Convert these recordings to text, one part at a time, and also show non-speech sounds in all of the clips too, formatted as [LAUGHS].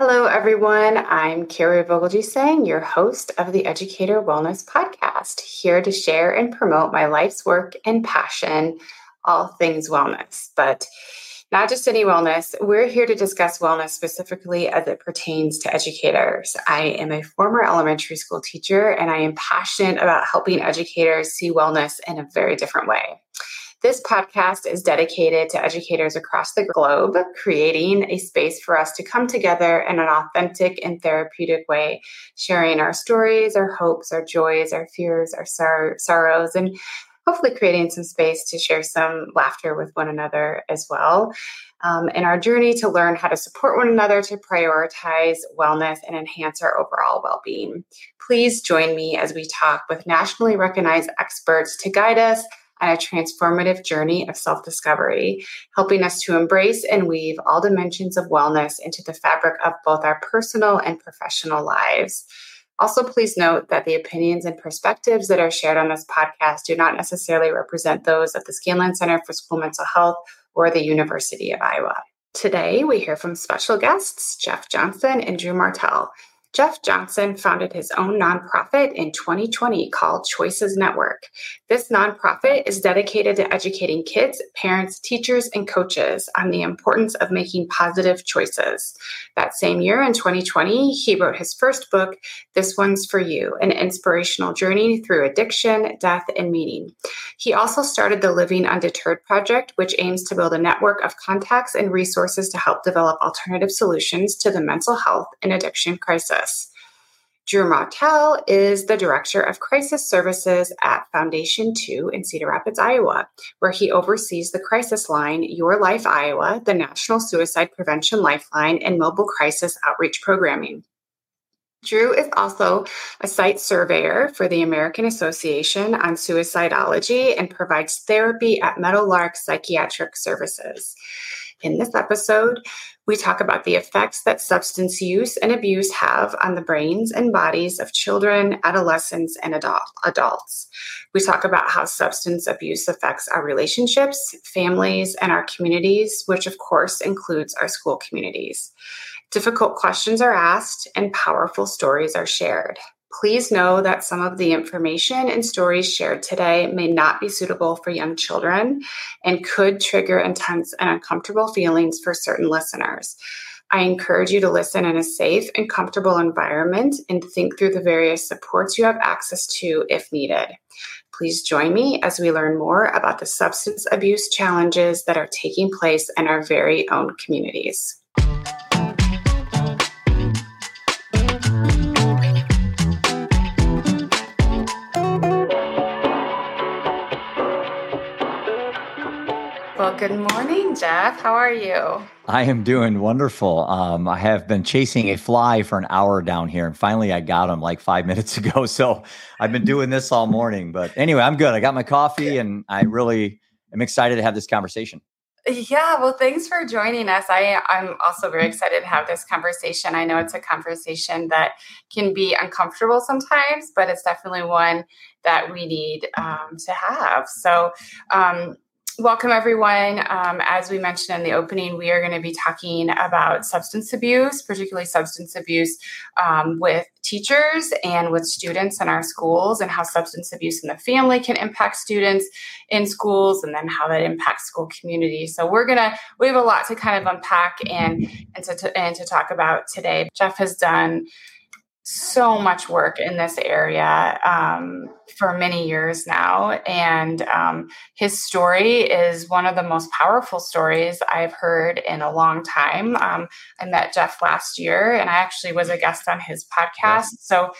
Hello, everyone. I'm Kari Vogelgesang your host of the Educator Wellness Podcast, here to share and promote my life's work and passion, all things wellness. But not just any wellness. We're here to discuss wellness specifically as it pertains to educators. I am a former elementary school teacher and I am passionate about helping educators see wellness in a very different way. This podcast is dedicated to educators across the globe, creating a space for us to come together in an authentic and therapeutic way, sharing our stories, our hopes, our joys, our fears, our sor- sorrows, and hopefully creating some space to share some laughter with one another as well. Um, in our journey to learn how to support one another to prioritize wellness and enhance our overall well being. Please join me as we talk with nationally recognized experts to guide us on a transformative journey of self discovery, helping us to embrace and weave all dimensions of wellness into the fabric of both our personal and professional lives. Also, please note that the opinions and perspectives that are shared on this podcast do not necessarily represent those of the Scanlon Center for School Mental Health or the University of Iowa. Today, we hear from special guests Jeff Johnston and Drew Martel. Jeff Johnston founded his own nonprofit in 2020 called Choices Network. This nonprofit is dedicated to educating kids, parents, teachers, and coaches on the importance of making positive choices. That same year in 2020, he wrote his first book, This One's for You An Inspirational Journey Through Addiction, Death, and Meaning. He also started the Living Undeterred Project, which aims to build a network of contacts and resources to help develop alternative solutions to the mental health and addiction crisis. Drew Martel is the Director of Crisis Services at Foundation 2 in Cedar Rapids, Iowa, where he oversees the crisis line Your Life Iowa, the National Suicide Prevention Lifeline, and mobile crisis outreach programming. Drew is also a site surveyor for the American Association on Suicidology and provides therapy at Meadowlark Psychiatric Services. In this episode, we talk about the effects that substance use and abuse have on the brains and bodies of children, adolescents, and adult, adults. We talk about how substance abuse affects our relationships, families, and our communities, which of course includes our school communities. Difficult questions are asked and powerful stories are shared. Please know that some of the information and stories shared today may not be suitable for young children and could trigger intense and uncomfortable feelings for certain listeners. I encourage you to listen in a safe and comfortable environment and think through the various supports you have access to if needed. Please join me as we learn more about the substance abuse challenges that are taking place in our very own communities. Good morning, Jeff. How are you? I am doing wonderful. Um, I have been chasing a fly for an hour down here, and finally I got him like five [LAUGHS] minutes ago. So I've been doing this all morning. But anyway, I'm good. I got my coffee, and I really am excited to have this conversation. Yeah, well, thanks for joining us. I, I'm also very excited to have this conversation. I know it's a conversation that can be uncomfortable sometimes, but it's definitely one that we need um, to have. So, um, Welcome, everyone. Um, as we mentioned in the opening, we are going to be talking about substance abuse, particularly substance abuse um, with teachers and with students in our schools, and how substance abuse in the family can impact students in schools, and then how that impacts school community. So we're gonna we have a lot to kind of unpack and and to, and to talk about today. Jeff has done so much work in this area um, for many years now. And um, his story is one of the most powerful stories I've heard in a long time. Um, I met Jeff last year, and I actually was a guest on his podcast. So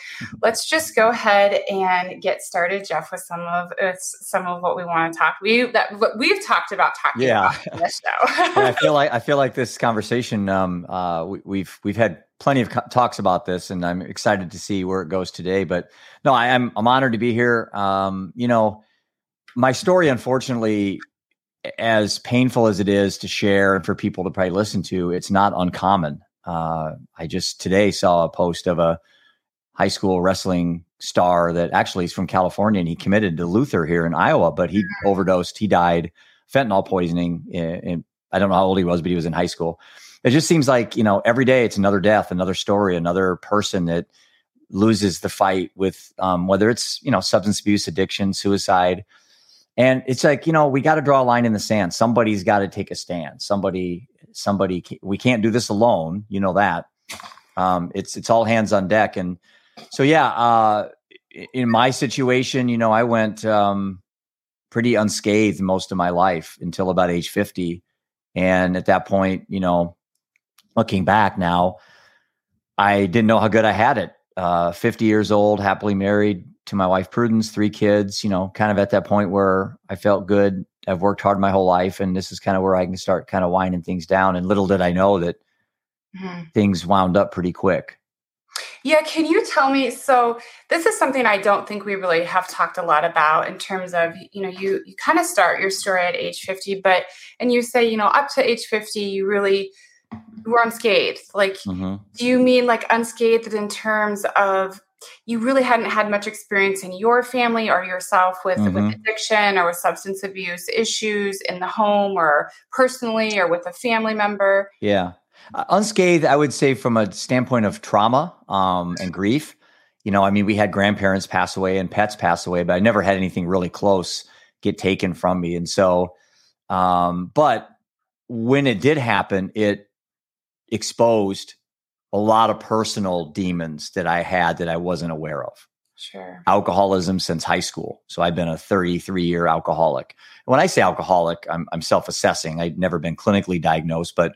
let's just go ahead and get started, Jeff, with some of uh, some of what we want to talk. We that what we've talked about talking yeah. about this show. I feel [LAUGHS] like I feel like this conversation. Um, uh, we, we've we've had plenty of co- talks about this, and I'm excited to see where it goes today. But no, I am I'm honored to be here. Um, you know, my story, unfortunately, as painful as it is to share and for people to probably listen to, it's not uncommon. Uh, I just today saw a post of a high school wrestling star that actually is from California and he committed to Luther here in Iowa, but he overdosed. He died fentanyl poisoning. In, in, I don't know how old he was, but he was in high school. It just seems like you know every day it's another death, another story, another person that loses the fight with um, whether it's you know substance abuse, addiction, suicide, and it's like you know we got to draw a line in the sand. Somebody's got to take a stand. Somebody, somebody, we can't do this alone. You know that. Um, it's it's all hands on deck, and so yeah. Uh, in my situation, you know, I went um, pretty unscathed most of my life until about age 50. And at that point, you know, looking back now, I didn't know how good I had it. Uh, 50 years old, happily married to my wife Prudence, three kids, you know, kind of at that point where I felt good. I've worked hard my whole life, and this is kind of where I can start kind of winding things down. And little did I know that mm-hmm. things wound up pretty quick. Yeah, can you tell me? So this is something I don't think we really have talked a lot about in terms of you know you you kind of start your story at age fifty, but and you say you know up to age fifty you really were unscathed. Like, mm-hmm. do you mean like unscathed in terms of you really hadn't had much experience in your family or yourself with, mm-hmm. with addiction or with substance abuse issues in the home or personally or with a family member? Yeah. Uh, unscathed, I would say, from a standpoint of trauma um, and grief. You know, I mean, we had grandparents pass away and pets pass away, but I never had anything really close get taken from me. And so, um, but when it did happen, it exposed a lot of personal demons that I had that I wasn't aware of. Sure. Alcoholism since high school. So I've been a 33 year alcoholic. When I say alcoholic, I'm, I'm self assessing. I'd never been clinically diagnosed, but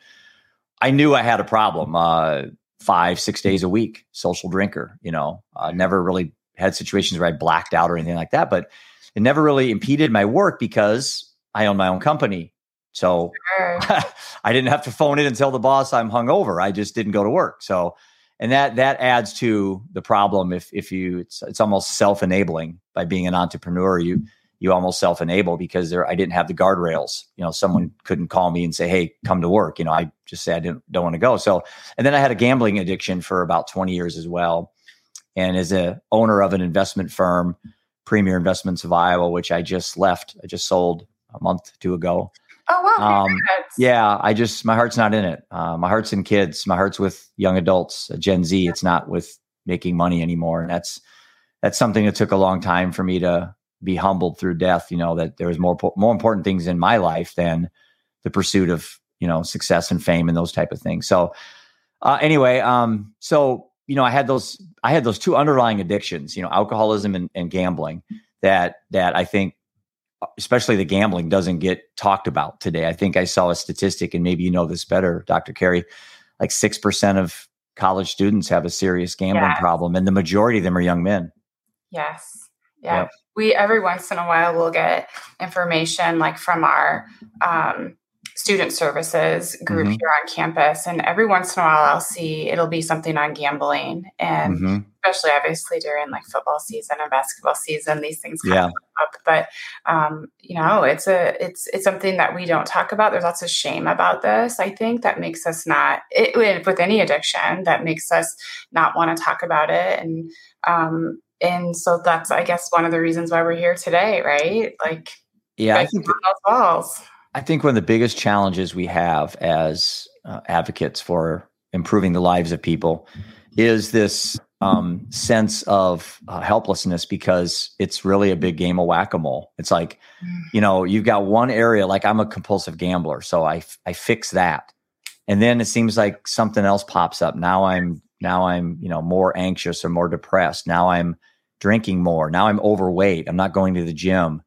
I knew I had a problem. Uh, five, six days a week, social drinker. You know, uh, never really had situations where I blacked out or anything like that. But it never really impeded my work because I own my own company. So sure. [LAUGHS] I didn't have to phone in and tell the boss I'm hungover. I just didn't go to work. So, and that that adds to the problem. If if you, it's it's almost self enabling by being an entrepreneur. You you almost self enable because there I didn't have the guardrails. You know, someone couldn't call me and say, "Hey, come to work." You know, I just say I didn't don't want to go. So, and then I had a gambling addiction for about 20 years as well. And as a owner of an investment firm, Premier Investments of Iowa, which I just left, I just sold a month or two ago. Oh wow! Um, yeah, I just my heart's not in it. Uh, my heart's in kids. My heart's with young adults, Gen Z. It's not with making money anymore, and that's that's something that took a long time for me to be humbled through death. You know that there was more more important things in my life than the pursuit of you know success and fame and those type of things. So uh, anyway, um, so you know I had those I had those two underlying addictions. You know, alcoholism and, and gambling that that I think especially the gambling doesn't get talked about today. I think I saw a statistic, and maybe you know this better, Dr. Kari, like 6% of college students have a serious gambling yes. problem, and the majority of them are young men. Yes. Yeah. Yep we every once in a while will get information like from our um, student services group mm-hmm. here on campus and every once in a while i'll see it'll be something on gambling and mm-hmm. especially obviously during like football season and basketball season these things yeah. up but um, you know it's a it's it's something that we don't talk about there's lots of shame about this i think that makes us not it, with any addiction that makes us not want to talk about it and um, and so that's i guess one of the reasons why we're here today right like yeah i think those walls i think one of the biggest challenges we have as uh, advocates for improving the lives of people is this um, sense of uh, helplessness because it's really a big game of whack-a-mole it's like you know you've got one area like i'm a compulsive gambler so i i fix that and then it seems like something else pops up now i'm now i'm you know more anxious or more depressed now i'm drinking more. Now I'm overweight. I'm not going to the gym.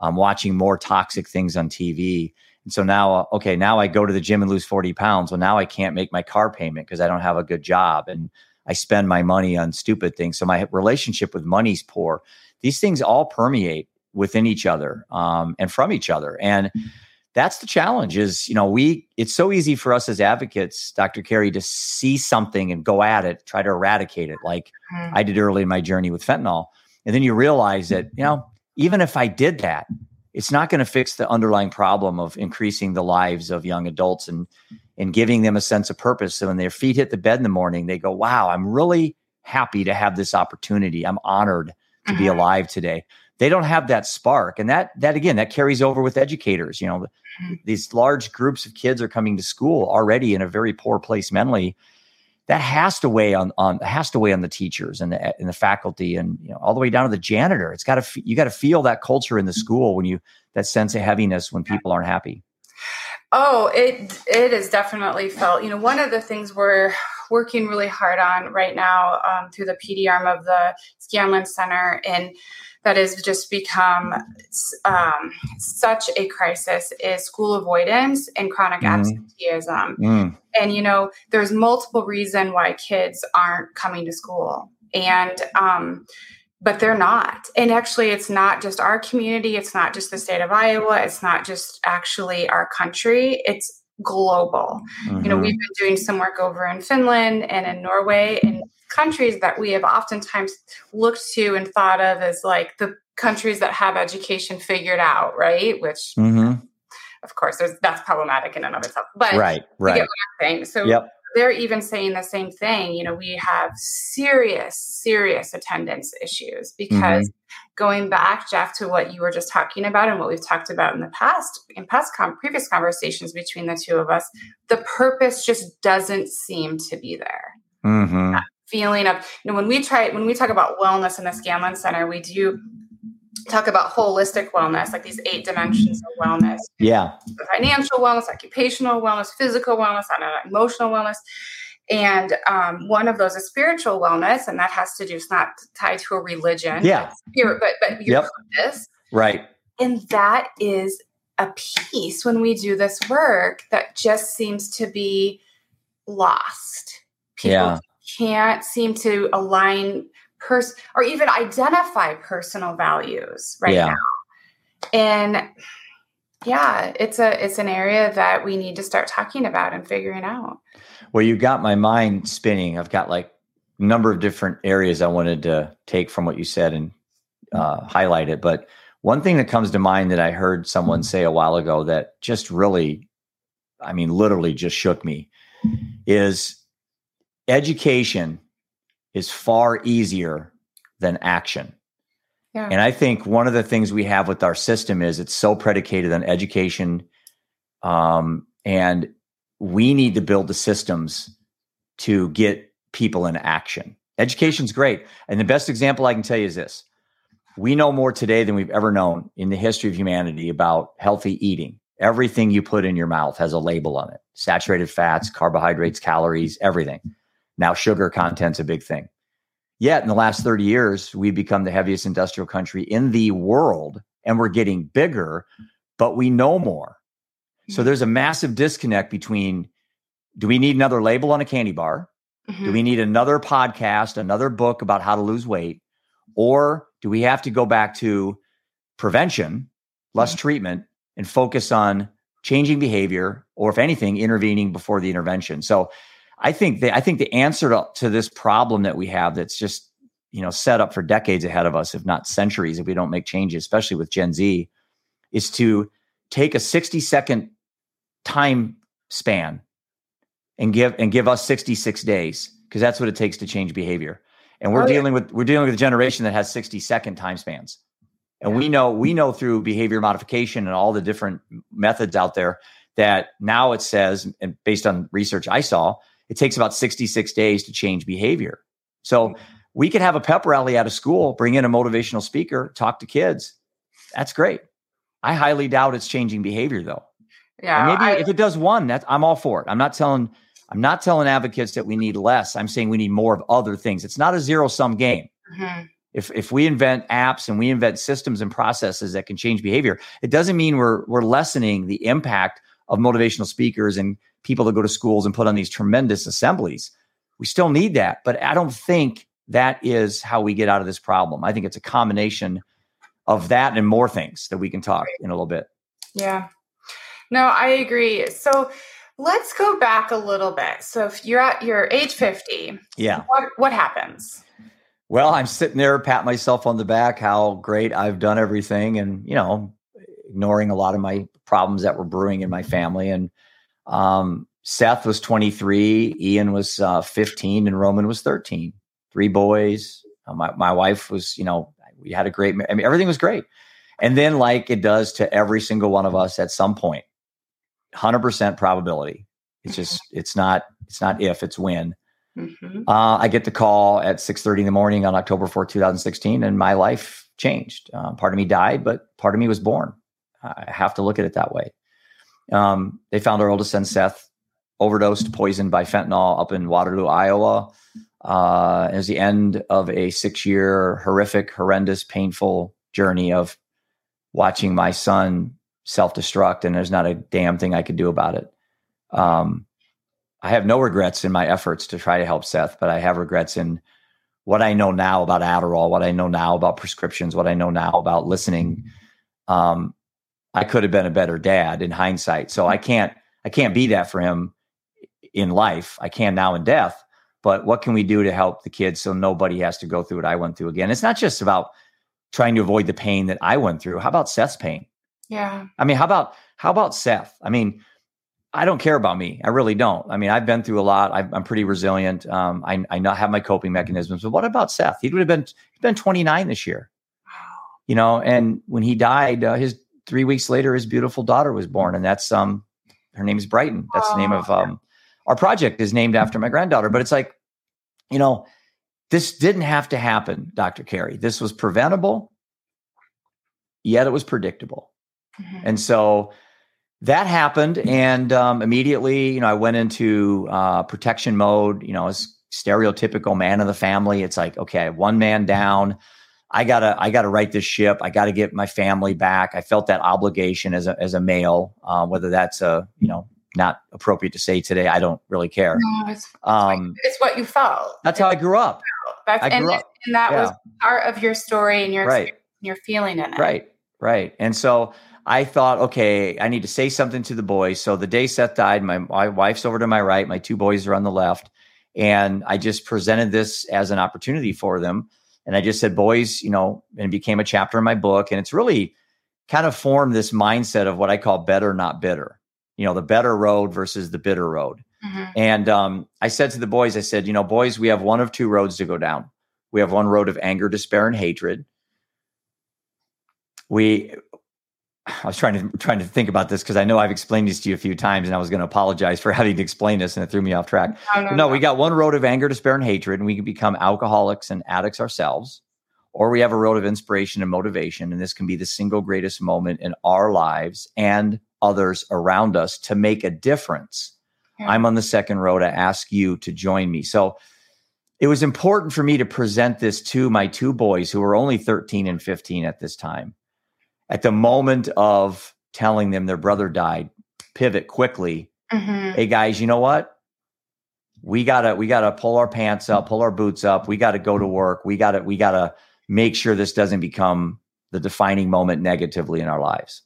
I'm watching more toxic things on TV. And so now, uh, okay, now I go to the gym and lose 40 pounds. Well, now I can't make my car payment because I don't have a good job and I spend my money on stupid things. So my relationship with money's poor. These things all permeate within each other um, and from each other. And that's the challenge is, you know, we, it's so easy for us as advocates, Dr. Kari, to see something and go at it, try to eradicate it, like mm-hmm. I did early in my journey with fentanyl. And then you realize that, you know, even if I did that, it's not going to fix the underlying problem of increasing the lives of young adults and and giving them a sense of purpose. So when their feet hit the bed in the morning, they go, "Wow, I'm really happy to have this opportunity. I'm honored to mm-hmm. be alive today." they don't have that spark and that that again that carries over with educators you know mm-hmm. these large groups of kids are coming to school already in a very poor place mentally that has to weigh on on has to weigh on the teachers and the and the faculty and you know all the way down to the janitor. It's got to you got to feel that culture in the school when you that sense of heaviness when people aren't happy. Oh it it is definitely felt you know one of the things we're working really hard on right now um, through the pd arm of the scanlon center and that has just become um, such a crisis is school avoidance and chronic mm. absenteeism. Mm. And you know, there's multiple reason why kids aren't coming to school, and um, but they're not. And actually, it's not just our community. It's not just the state of Iowa. It's not just actually our country. It's global. Mm-hmm. You know, mm-hmm. we've been doing some work over in Finland and in Norway, and countries that we have oftentimes looked to and thought of as like the countries that have education figured out, right? Which, mm-hmm. of course, there's that's problematic in and of itself. But right, right. Saying. So yep. they're even saying the same thing. You know, we have serious, serious attendance issues because. Mm-hmm. Going back, Jeff, to what you were just talking about and what we've talked about in the past, in past com- previous conversations between the two of us, the purpose just doesn't seem to be there. Mm-hmm feeling of you know when we try when we talk about wellness in the Scanlon Center, we do talk about holistic wellness, like these eight dimensions of wellness. Yeah, financial wellness, occupational wellness, physical wellness, and emotional wellness. And um, one of those is spiritual wellness, and that has to do. It's not tied to a religion. Yeah, spirit, but but your yep. purpose. Right. And that is a piece when we do this work that just seems to be lost. People yeah can't seem to align pers or even identify personal values right yeah. now. And yeah, it's a it's an area that we need to start talking about and figuring out. Well, you got my mind spinning. I've got like a number of different areas I wanted to take from what you said and uh, highlight it. But one thing that comes to mind that I heard someone say a while ago that just really, I mean, literally just shook me is education is far easier than action. Yeah. And I think one of the things we have with our system is it's so predicated on education. Um, and we need to build the systems to get people in action. Education's great. And the best example I can tell you is this we know more today than we've ever known in the history of humanity about healthy eating. Everything you put in your mouth has a label on it saturated fats, carbohydrates, calories, everything. Now, sugar content's a big thing. Yet, in the last 30 years, we've become the heaviest industrial country in the world, and we're getting bigger, but we know more. So, mm-hmm. there's a massive disconnect between do we need another label on a candy bar? Mm-hmm. Do we need another podcast, another book about how to lose weight? Or do we have to go back to prevention, less mm-hmm. treatment, and focus on changing behavior, or if anything, intervening before the intervention? So, I think the I think the answer to, to this problem that we have that's just you know set up for decades ahead of us, if not centuries, if we don't make changes, especially with Gen Z, is to take a 60 second time span and give and give us 66 days because that's what it takes to change behavior. And we're oh, dealing yeah. with we're dealing with a generation that has 60 second time spans. And yeah. we know we know through behavior modification and all the different methods out there that now it says and based on research I saw it takes about 66 days to change behavior. So mm-hmm. we could have a pep rally out of school, bring in a motivational speaker, talk to kids. That's great. I highly doubt it's changing behavior though. Yeah. maybe I, if it does one, that's I'm all for it. I'm not telling I'm not telling advocates that we need less. I'm saying we need more of other things. It's not a zero sum game. Mm-hmm. If if we invent apps and we invent systems and processes that can change behavior, it doesn't mean we're we're lessening the impact of motivational speakers and people to go to schools and put on these tremendous assemblies. We still need that, but I don't think that is how we get out of this problem. I think it's a combination of that and more things that we can talk in a little bit. Yeah. No, I agree. So let's go back a little bit. So if you're at your age 50, yeah. What, what happens? Well, I'm sitting there, pat myself on the back, how great I've done everything, and you know, ignoring a lot of my problems that were brewing in my family. And um, Seth was 23, Ian was uh, 15, and Roman was 13. Three boys. Uh, my, my wife was, you know, We had a great, I mean, everything was great. And then, like it does to every single one of us at some point, 100% probability. It's just, it's not, it's not if, it's when. Mm-hmm. Uh, I get the call at 6:30 in the morning on October 4, 2016, and my life changed. Uh, part of me died, but part of me was born. I have to look at it that way. Um, they found our oldest son, Seth, overdosed, poisoned by fentanyl up in Waterloo, Iowa. Uh, it was the end of a six year horrific, horrendous, painful journey of watching my son self destruct, and there's not a damn thing I could do about it. Um, I have no regrets in my efforts to try to help Seth, but I have regrets in what I know now about Adderall, what I know now about prescriptions, what I know now about listening. Um, I could have been a better dad in hindsight. So I can't I can't be that for him in life. I can now in death. But what can we do to help the kids so nobody has to go through what I went through again? It's not just about trying to avoid the pain that I went through. How about Seth's pain? Yeah. I mean, how about how about Seth? I mean, I don't care about me. I really don't. I mean, I've been through a lot. i am pretty resilient. Um, I, I not have my coping mechanisms. But what about Seth? He would have been been 29 this year. Wow. You know, and when he died, uh, his three weeks later, his beautiful daughter was born, and that's um, her name is Brighton. That's the name of um, our project is named after my granddaughter. But it's like, you know, this didn't have to happen, Dr. Kari. This was preventable, yet it was predictable. Mm-hmm. And so that happened. And um, immediately, you know, I went into uh, protection mode, you know, as stereotypical man of the family. It's like, okay, one man down. I gotta, I gotta right this ship. I gotta get my family back. I felt that obligation as a, as a male, uh, whether that's a, you know, not appropriate to say today. I don't really care. No, it's, um, it's what you felt. That's how I grew up. That's, I grew and, up. and that yeah. was part of your story and your right. your feeling in it. Right, right. And so I thought, okay, I need to say something to the boys. So the day Seth died, my, my wife's over to my right, my two boys are on the left. And I just presented this as an opportunity for them. And I just said, boys, you know, and it became a chapter in my book. And it's really kind of formed this mindset of what I call better, not bitter, you know, the better road versus the bitter road. Mm-hmm. And um, I said to the boys, I said, you know, boys, we have one of two roads to go down. We have one road of anger, despair, and hatred. We I was trying to trying to think about this because I know I've explained this to you a few times, and I was going to apologize for [LAUGHS] having to explain this, and it threw me off track. No, no, no, we got one road of anger, despair, and hatred, and we can become alcoholics and addicts ourselves, or we have a road of inspiration and motivation, and this can be the single greatest moment in our lives and others around us to make a difference. Yeah. I'm on the second road. I ask you to join me. So it was important for me to present this to my two boys who were only 13 and 15 at this time at the moment of telling them their brother died, pivot quickly. Mm-hmm. Hey guys, you know what? We gotta we gotta pull our pants up, pull our boots up. We gotta go to work. We gotta we gotta make sure this doesn't become the defining moment negatively in our lives.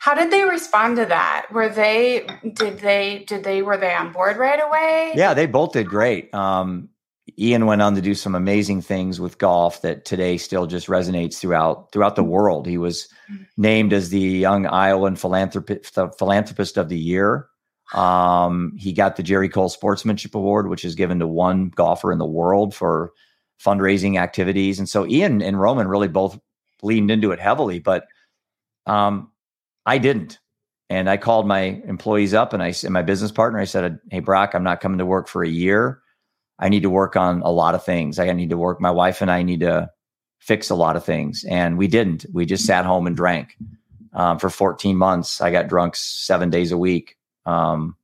How did they respond to that? Were they did they did they were they on board right away? Yeah, they both did great. Um, Ian went on to do some amazing things with golf that today still just resonates throughout throughout the world. He was named as the Young Iowan Philanthropist, Philanthropist of the Year. Um, he got the Jerry Cole Sportsmanship Award, which is given to one golfer in the world for fundraising activities. And so Ian and Roman really both leaned into it heavily, but um, I didn't. And I called my employees up and I and my business partner. I said, "Hey, Brock, I'm not coming to work for a year." I need to work on a lot of things. I need to work. My wife and I need to fix a lot of things, and we didn't. We just sat home and drank um, for 14 months. I got drunk seven days a week. Um,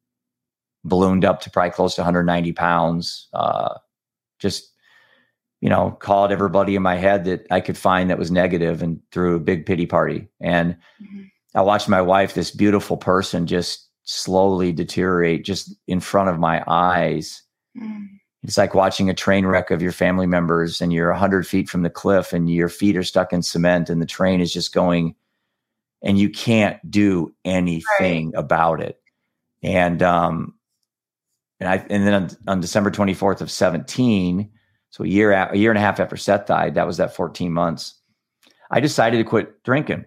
ballooned up to probably close to 190 pounds. Uh, just you know, called everybody in my head that I could find that was negative and threw a big pity party. And mm-hmm. I watched my wife, this beautiful person, just slowly deteriorate just in front of my eyes. Mm it's like watching a train wreck of your family members and you're 100 feet from the cliff and your feet are stuck in cement and the train is just going and you can't do anything right. about it. And um and i and then on, on, december 24th of 17 so a year a year and a half after seth died that was that 14 months i decided to quit drinking.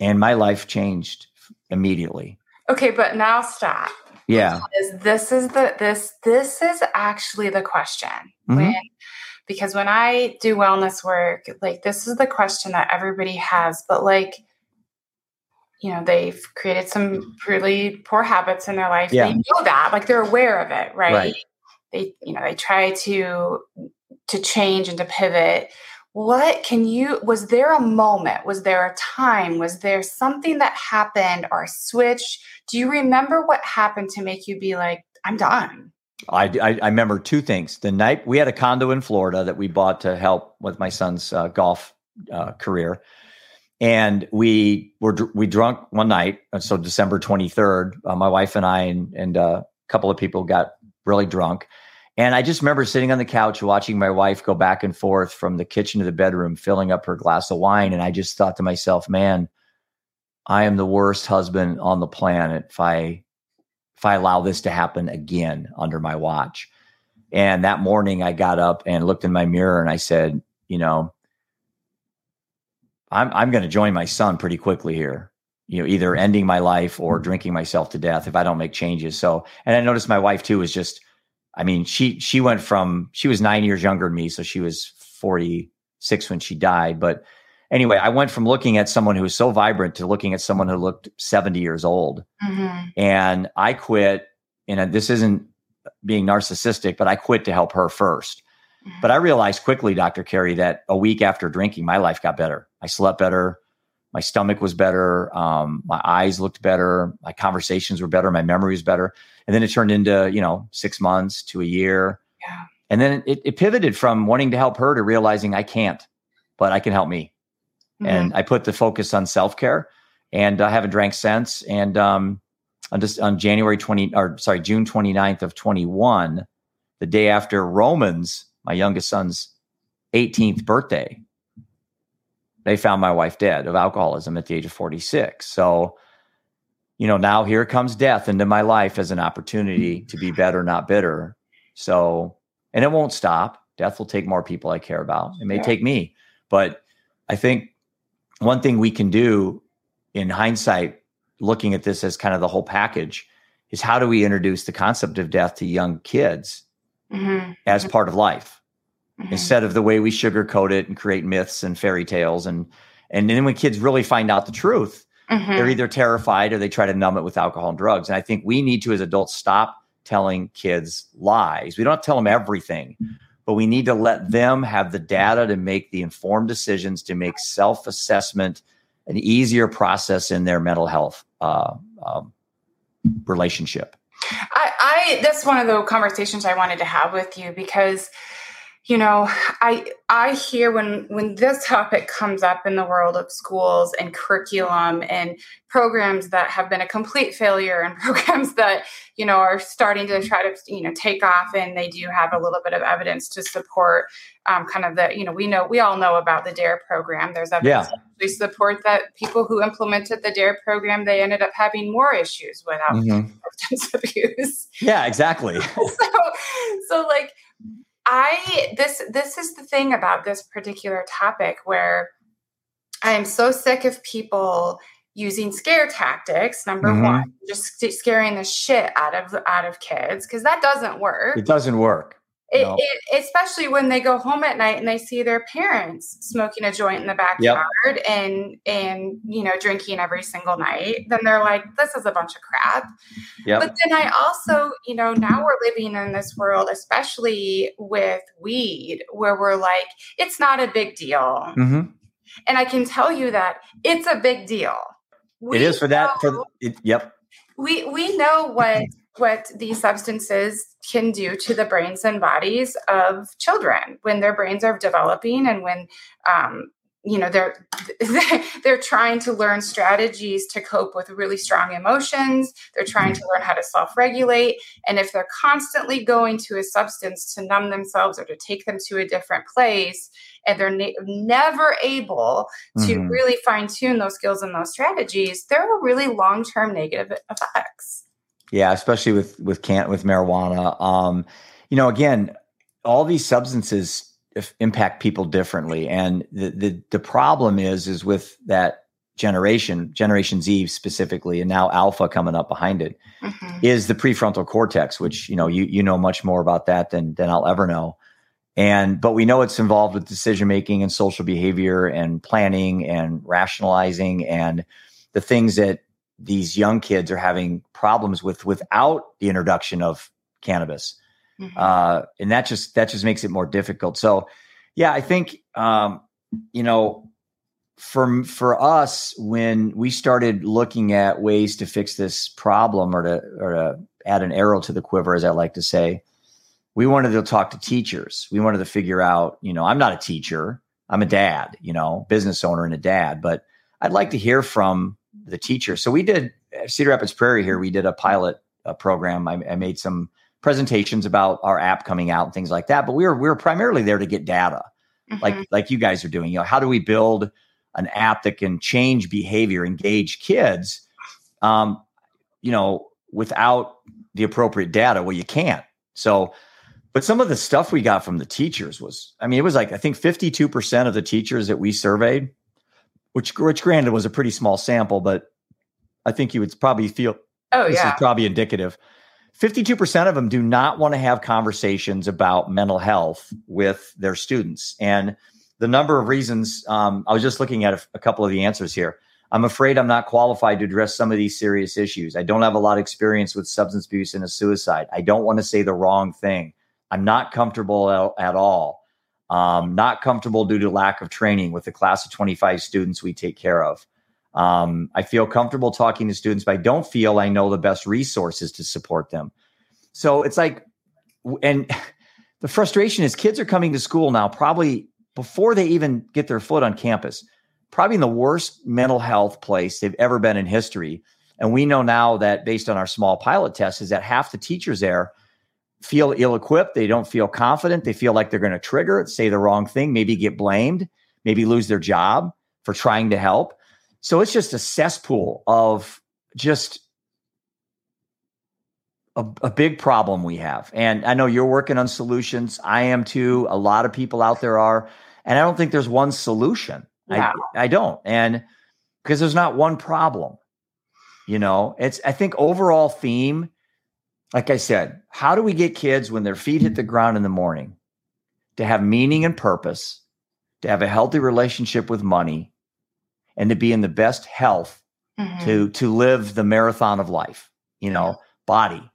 And my life changed immediately. Okay but now stop yeah. Because this is the this this is actually the question. Mm-hmm. When because when I do wellness work, like this is the question that everybody has, but like, you know, they've created some really poor habits in their life. Yeah. They know that, like they're aware of it, right? right? They, you know, they try to to change and to pivot. What can you was there a moment? Was there a time? Was there something that happened or a switch? Do you remember what happened to make you be like, I'm done? I, I, I, remember two things. The night we had a condo in Florida that we bought to help with my son's uh, golf uh, career, and we were we drunk one night. Uh, so December twenty third, uh, my wife and I and, and uh, a couple of people got really drunk, and I just remember sitting on the couch watching my wife go back and forth from the kitchen to the bedroom, filling up her glass of wine, and I just thought to myself, man. I am the worst husband on the planet if I if I allow this to happen again under my watch. And that morning I got up and looked in my mirror and I said, you know, I'm I'm going to join my son pretty quickly here. You know, either ending my life or drinking myself to death if I don't make changes. So, and I noticed my wife too was just I mean, she she went from she was 9 years younger than me, so she was 46 when she died, but anyway, I went from looking at someone who was so vibrant to looking at someone who looked 70 years old. Mm-hmm. And I quit. And this isn't being narcissistic, but I quit to help her 1st mm-hmm. But I realized quickly, Dr. Kari, that a week after drinking, my life got better. I slept better. My stomach was better. Um, my eyes looked better. My conversations were better. My memory was better. And then it turned into, you know, six months to a year. Yeah. And then it, it pivoted from wanting to help her to realizing I can't, but I can help me. Mm-hmm. And I put the focus on self care, and I haven't drank since. And um, on just on January twenty or sorry June 29th of twenty one, the day after Roman's, my youngest son's 18th birthday, they found my wife dead of alcoholism at the age of 46. So, you know, now here comes death into my life as an opportunity to be better, not bitter. So, and it won't stop. Death will take more people I care about. It may yeah. take me, but I think one thing we can do in hindsight, looking at this as kind of the whole package, is how do we introduce the concept of death to young kids mm-hmm. as mm-hmm. part of life mm-hmm. instead of the way we sugarcoat it and create myths and fairy tales and and then when kids really find out the truth mm-hmm. they're either terrified or they try to numb it with alcohol and drugs. And i think we need to as adults stop telling kids lies. We don't tell them everything but we need to let them have the data to make the informed decisions to make self-assessment an easier process in their mental health uh, um, relationship. I, I that's one of the conversations i wanted to have with you because you know i i hear when when this topic comes up in the world of schools and curriculum and programs that have been a complete failure and [LAUGHS] programs that you know are starting to try to you know take off and they do have a little bit of evidence to support um, kind of the you know we know we all know about the dare program there's evidence yeah. we support that people who implemented the dare program they ended up having more issues without mm-hmm. substance [LAUGHS] abuse yeah exactly [LAUGHS] so so like I this this is the thing about this particular topic where I am so sick of people using scare tactics number mm-hmm. one just scaring the shit out of out of kids because that doesn't work it doesn't work it, it, especially when they go home at night and they see their parents smoking a joint in the backyard yep. and and you know drinking every single night then they're like this is a bunch of crap yep. but then i also you know now we're living in this world especially with weed where we're like it's not a big deal mm-hmm. and i can tell you that it's a big deal we it is for know, that for it, yep we we know what what these substances can do to the brains and bodies of children when their brains are developing and when um, you know they're [LAUGHS] they're trying to learn strategies to cope with really strong emotions. They're trying to learn how to self-regulate. And if they're constantly going to a substance to numb themselves or to take them to a different place and they're ne- never able to mm-hmm. really fine-tune those skills and those strategies there are really long-term negative effects yeah, especially with with can with marijuana. Um, you know, again, all these substances impact people differently, and the the the problem is is with that generation, Generation Z specifically, and now Alpha coming up behind it, mm-hmm. is the prefrontal cortex, which you know you you know much more about that than than I'll ever know. And but we know it's involved with decision making and social behavior and planning and rationalizing and the things that these young kids are having problems with without the introduction of cannabis. Mm-hmm. Uh, and that just that just makes it more difficult. So yeah, I think um, you know for for us when we started looking at ways to fix this problem or to or to add an arrow to the quiver, as I like to say, we wanted to talk to teachers. We wanted to figure out, you know, I'm not a teacher, I'm a dad, you know, business owner and a dad, but I'd like to hear from the teacher. So we did Cedar Rapids Prairie here. We did a pilot uh, program. I, I made some presentations about our app coming out and things like that. But we were we were primarily there to get data, mm-hmm. like like you guys are doing. You know, how do we build an app that can change behavior, engage kids, um, you know, without the appropriate data. Well, you can't. So, but some of the stuff we got from the teachers was, I mean, it was like, I think 52% of the teachers that we surveyed, which, which granted was a pretty small sample, but I think you would probably feel oh, this yeah. is probably indicative. 52% of them do not want to have conversations about mental health with their students. And the number of reasons. Um, I was just looking at a, a couple of the answers here. I'm afraid I'm not qualified to address some of these serious issues. I don't have a lot of experience with substance abuse and a suicide. I don't want to say the wrong thing. I'm not comfortable at, at all. Um, not comfortable due to lack of training with the class of 25 students we take care of. Um, I feel comfortable talking to students, but I don't feel I know the best resources to support them. So it's like, and [LAUGHS] the frustration is kids are coming to school now, probably before they even get their foot on campus, probably in the worst mental health place they've ever been in history. And we know now that based on our small pilot test, is that half the teachers there feel ill equipped. They don't feel confident. They feel like they're going to trigger it, say the wrong thing, maybe get blamed, maybe lose their job for trying to help. So it's just a cesspool of just a, a, big problem we have. And I know you're working on solutions. I am too. A lot of people out there are. And I don't think there's one solution. I, I don't. And because there's not one problem. You know, it's, I think overall theme, like I said, how do we get kids when their feet hit the ground in the morning to have meaning and purpose, to have a healthy relationship with money, and to be in the best health mm-hmm. to to live the marathon of life, you know, body,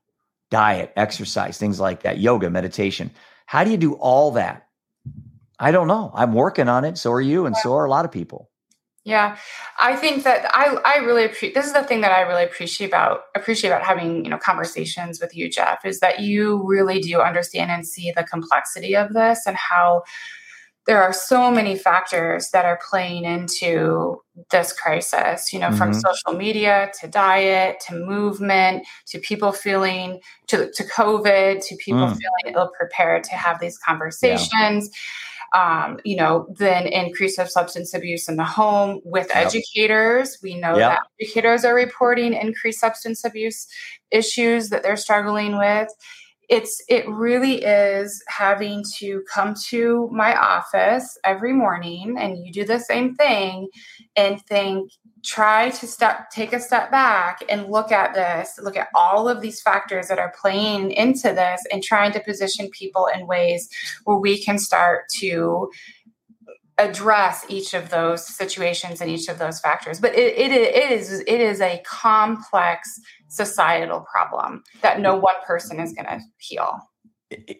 diet, exercise, things like that, yoga, meditation. How do you do all that I don't know. I'm working on it. So are you, and so are a lot of people. Yeah, I think that I I really appreciate. This is the thing that I really appreciate about appreciate about having you know conversations with you, Jeff, is that you really do understand and see the complexity of this and how there are so many factors that are playing into this crisis you know mm-hmm. from social media to diet to movement to people feeling to, to covid to people mm. feeling ill prepared to have these conversations yeah um, you know, then increase of substance abuse in the home with yep. educators. We know yep. that educators are reporting increased substance abuse issues that they're struggling with. It's it really is having to come to my office every morning and you do the same thing and think try to step take a step back and look at this look at all of these factors that are playing into this and trying to position people in ways where we can start to address each of those situations and each of those factors but it, it, it is it is a complex societal problem that no one person is going to heal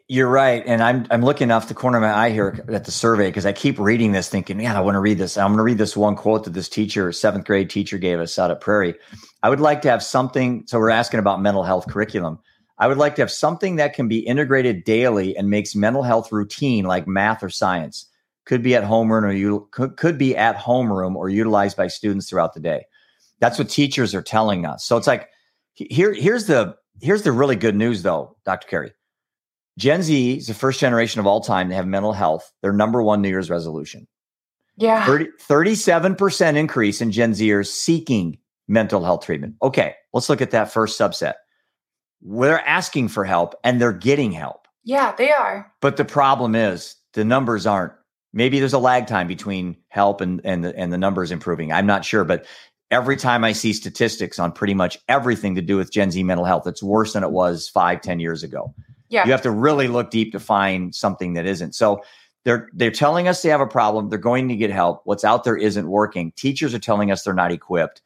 you're right, and I'm I'm looking off the corner of my eye here at the survey because I keep reading this, thinking, "Man, I want to read this." I'm going to read this one quote that this teacher, seventh grade teacher, gave us out at Prairie. I would like to have something. So we're asking about mental health curriculum. I would like to have something that can be integrated daily and makes mental health routine, like math or science. Could be at homeroom or you could, could be at homeroom or utilized by students throughout the day. That's what teachers are telling us. So it's like here here's the here's the really good news though, Dr. Kari Gen Z is the first generation of all time to have mental health, their number one New Year's resolution. Yeah. 30, 37% increase in Gen Zers seeking mental health treatment. Okay, let's look at that first subset. They're asking for help and they're getting help. Yeah, they are. But the problem is the numbers aren't. Maybe there's a lag time between help and and the, and the numbers improving. I'm not sure, but every time I see statistics on pretty much everything to do with Gen Z mental health, it's worse than it was five, ten years ago. Yeah. You have to really look deep to find something that isn't. So they're they're telling us they have a problem. They're going to get help. What's out there isn't working. Teachers are telling us they're not equipped.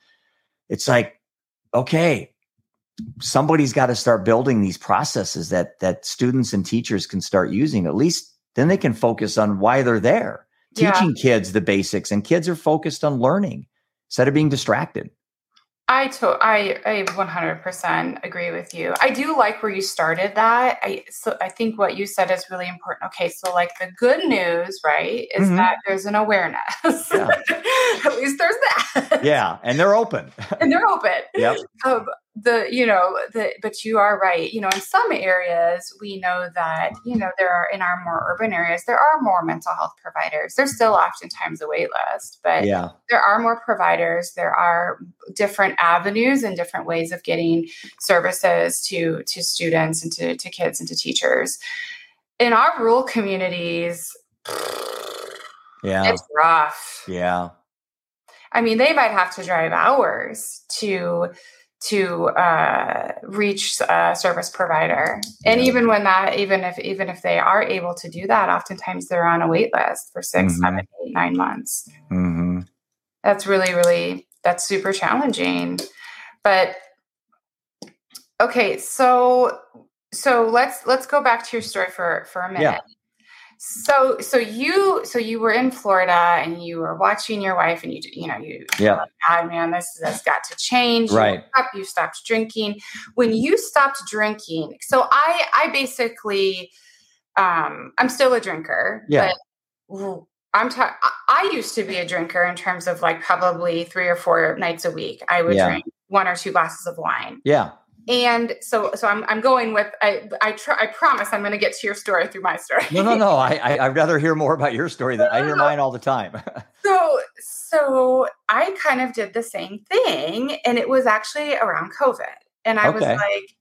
It's like, okay, somebody's got to start building these processes that that students and teachers can start using. At least then they can focus on why they're there. Yeah. Teaching kids the basics, and kids are focused on learning instead of being distracted. I to I I 100% agree with you. I do like where you started that. I so I think what you said is really important. Okay, so like the good news, right, is Mhm. that there's an awareness. Yeah. [LAUGHS] At least there's that. Yeah, and they're open. and they're open. yep. Um, the you know the but you are right. You know, in some areas we know that you know there are in our more urban areas there are more mental health providers. There's still oftentimes a wait list, but Yeah. there are more providers there are different avenues and different ways of getting services to to students and to, to kids and to teachers in our rural communities Yeah. it's rough Yeah. i mean they might have to drive hours to to uh, reach a service provider and Yeah. even when that even if even if they are able to do that oftentimes they're on a wait list for 6 Mhm. seven, eight, nine months hmm that's really really that's super challenging but okay so so let's let's go back to your story for for a minute. So so you so you were in florida and you were watching your wife and you you know you Yeah. ah man this has got to change Right. woke up, you stopped drinking when you stopped drinking so i i basically um i'm still a drinker Yeah. but I'm ta- I I used to be a drinker in terms of like probably three or four nights a week. I would Yeah. drink one or two glasses of wine, Yeah. And so so I'm I'm going with I I try I promise I'm going to get to your story through my story. No, no, no. I, I I'd rather hear more about your story than I hear mine all the time. [LAUGHS] so so I kind of did the same thing, and it was actually around COVID, and I was like,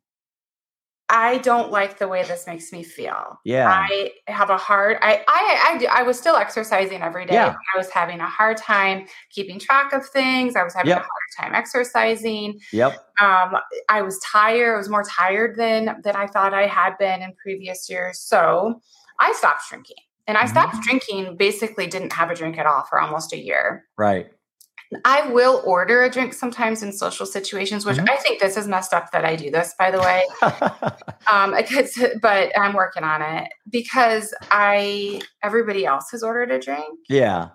I don't like the way this makes me feel. yeah. I have a hard. I I I, do- I was still exercising every day. Yeah. I was having a hard time keeping track of things. I was having Yep. a hard time exercising. Yep. Um, I was tired. I was more tired than than I thought I had been in previous years. So I stopped drinking, and I Mhm. stopped drinking. Basically, didn't have a drink at all for almost a year. Right. I will order a drink sometimes in social situations, which Mhm. I think this is messed up that I do this. By the way, [LAUGHS] um [LAUGHS] because but i'm working on it because i everybody else has ordered a drink yeah.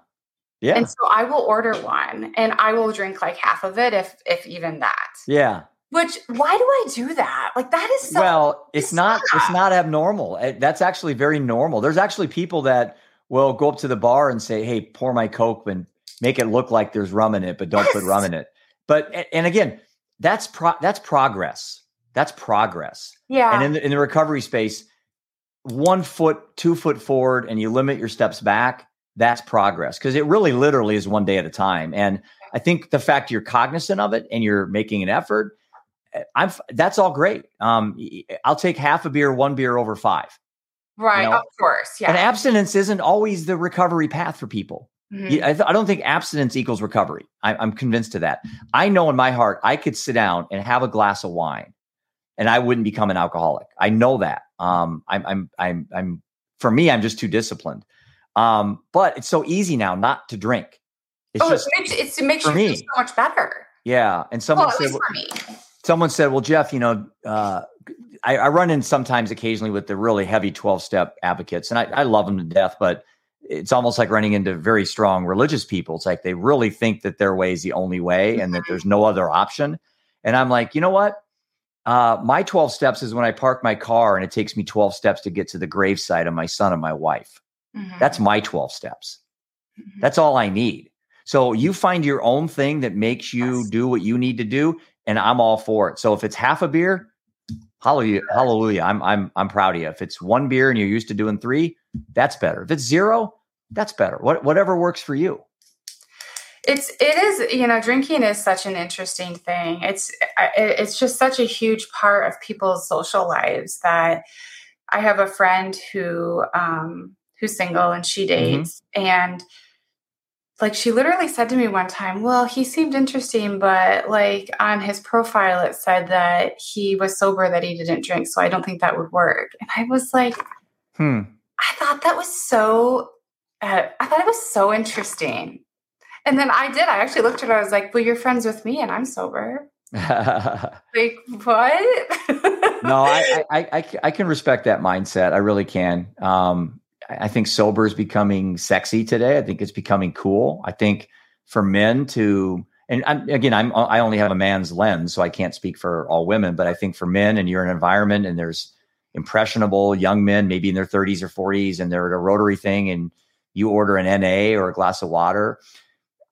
Yeah. and so i will order one and i will drink like half of it if if even that yeah. which why do i do that like that is so well, it's it's not it's not. abnormal. Uh, That's actually very normal. There's actually people that will go up to the bar and say, "Hey, pour my coke and make it look like there's rum in it, but don't put rum in it." But and again, that's pro- that's progress. That's progress. yeah And in the, in the recovery space, one foot, two foot forward, and you limit your steps back. That's progress because it really, literally, is one day at a time. And I think the fact you're cognizant of it and you're making an effort, eh, I'm that's all great. Um, I'll take half a beer, one beer over five. right know, of course Yeah. And abstinence isn't always the recovery path for people. Mhm. I, th- I don't think abstinence equals recovery. I, I'm convinced of that. I know in my heart I could sit down and have a glass of wine, and I wouldn't become an alcoholic. I know that. Um, I'm, I'm, I'm, I'm. For me, I'm just too disciplined. Um, but it's so easy now not to drink. It's oh just it makes, it's, it makes you feel me. so much better yeah. And someone well said, well- me someone said, "Well, Jeff, you know, uh, I, I run in sometimes, occasionally, with the really heavy twelve-step advocates, and I, I love them to death, but." It's almost like running into very strong religious people. It's like they really think that their way is the only way and that Mhm. there's no other option. And I'm like, you know what? Uh, my 12 steps is when I park my car and it takes me 12 steps to get to the gravesite of my son and my wife. Mhm. That's my 12 steps. Mhm. That's all I need. So you find your own thing that makes you Yes. do what you need to do, and I'm all for it. So if it's half a beer, hallelujah, hallelujah. I'm I'm I'm proud of you. If it's one beer and you're used to doing three, that's better. If it's zero, that's better. What whatever works for you. it's it is you know drinking is such an interesting thing it's it's just such a huge part of people's social lives that i have a friend who um who's single and she Mhm. dates and like she literally said to me one time, well, he seemed interesting, but like on his profile, it said that he was sober, that he didn't drink. So I don't think that would work. And I was like, hmm. I thought that was so, uh, I thought it was so interesting. And then I did. I actually looked at her. I was like, well, you're friends with me and I'm sober. [LAUGHS] like, what? [LAUGHS] no, I, I, I, I can respect that mindset. I really can. Um, I think sober is becoming sexy today. I think it's becoming cool. I think for men to, and I'm, again, I'm I only have a man's lens, so I can't speak for all women. But I think for men, and you're in an environment, and there's impressionable young men, maybe in their 30s or 40s, and they're at a Rotary thing, and you order an NA or a glass of water.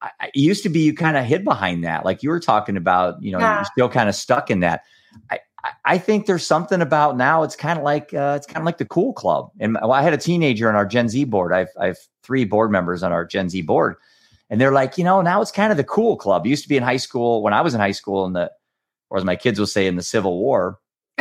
I, it used to be you kind of hid behind that, like you were talking about. You know, yeah. you're still kind of stuck in that. I, I think there's something about now. It's kind of like uh, it's kind of like the cool club. And well, I had a teenager on our Gen Z board. I've I have three board members on our Gen Z board, and they're like, you know, now it's kind of the cool club. It used to be in high school when I was in high school in the, or as my kids will say, in the Civil War. [LAUGHS]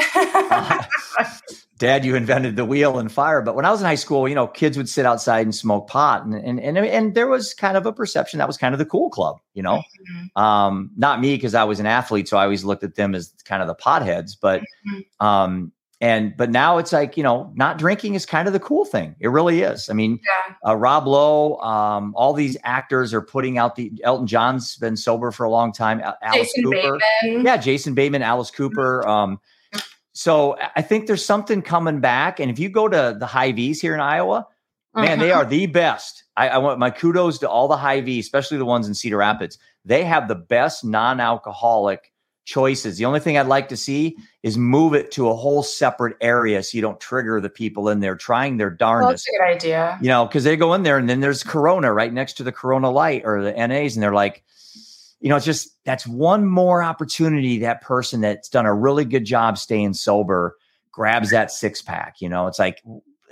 dad, you invented the wheel and fire. But when I was in high school, you know, kids would sit outside and smoke pot. And, and, and, and there was kind of a perception that was kind of the cool club, you know, mm-hmm. um, not me, cause I was an athlete. So I always looked at them as kind of the potheads, but, mm-hmm. um, and, but now it's like, you know, not drinking is kind of the cool thing. It really is. I mean, yeah. uh, Rob Lowe, um, all these actors are putting out the Elton John's been sober for a long time. Alice Jason Cooper. Bateman. Yeah. Jason Bateman, Alice Cooper. Um, so I think there's something coming back. And if you go to the Hy-Vees here in Iowa, man, uh-huh. they are the best. I, I, want my kudos to all the Hy-Vee, especially the ones in Cedar Rapids. They have the best non-alcoholic choices. The only thing I'd like to see is move it to a whole separate area so you don't trigger the people in there trying their darndest. Well, that's a good idea. You know, because they go in there and then there's Corona right next to the Corona Light or the NAs, and they're like, you know, it's just that's one more opportunity that person that's done a really good job staying sober grabs that six pack. You know, it's like,